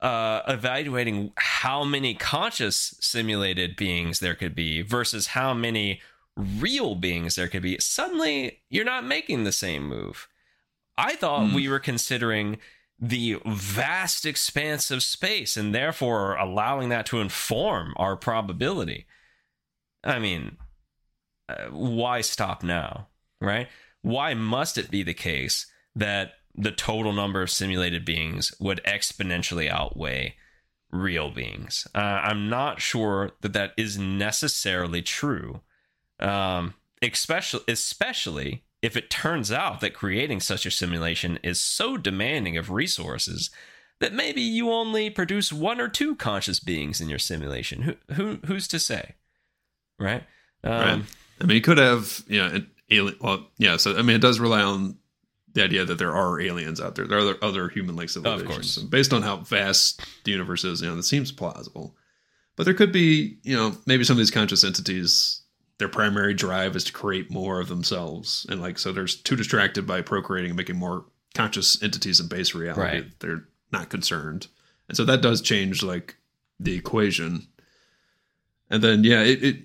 uh, evaluating how many conscious simulated beings there could be versus how many real beings there could be, suddenly you're not making the same move. I thought mm. we were considering the vast expanse of space and therefore allowing that to inform our probability. I mean, uh, why stop now, right? Why must it be the case that the total number of simulated beings would exponentially outweigh real beings? Uh, I'm not sure that that is necessarily true, um, especially especially if it turns out that creating such a simulation is so demanding of resources that maybe you only produce one or two conscious beings in your simulation. Who, who who's to say, right? Um, right. I mean, you could have, you know, an alien. Well, yeah. So I mean, it does rely on the idea that there are aliens out there. There are other, other human-like civilizations. Of course. And based on how vast the universe is, you know, that seems plausible. But there could be, you know, maybe some of these conscious entities. Their primary drive is to create more of themselves, and like so, they're too distracted by procreating and making more conscious entities in base reality. Right. They're not concerned, and so that does change like the equation. And then, yeah, it, it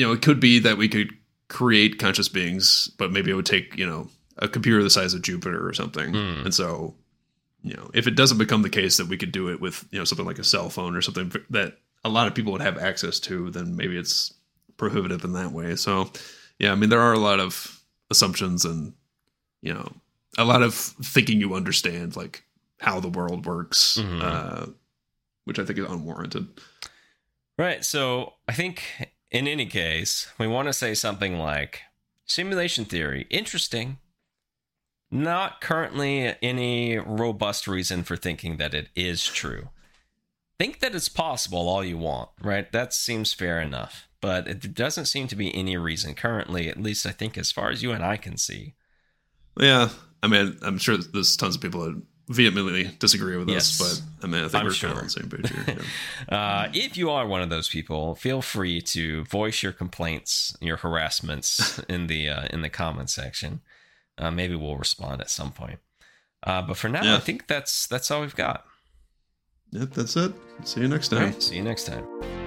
you know, it could be that we could create conscious beings, but maybe it would take, you know, a computer the size of Jupiter or something. Mm. And so, you know, if it doesn't become the case that we could do it with, you know, something like a cell phone or something that a lot of people would have access to, then maybe it's prohibitive in that way. So, yeah, I mean, there are a lot of assumptions and, you know, a lot of thinking you understand, like how the world works, Mhm. uh, which I think is unwarranted. Right. So I think in any case, we want to say something like simulation theory, interesting. Not currently any robust reason for thinking that it is true. Think that it's possible all you want, right? That seems fair enough. But it doesn't seem to be any reason currently, at least I think as far as you and I can see. Yeah, I mean, I'm sure there's tons of people that vehemently disagree with Yes. us, but I mean, I think I'm we're sure. kind of on the same page here. yeah. Uh, if you are one of those people, feel free to voice your complaints, your harassments in the uh, in the comment section. Uh, maybe we'll respond at some point. Uh, but for now, Yeah. I think that's that's all we've got. Yep, that's it. See you next time. right, see you next time.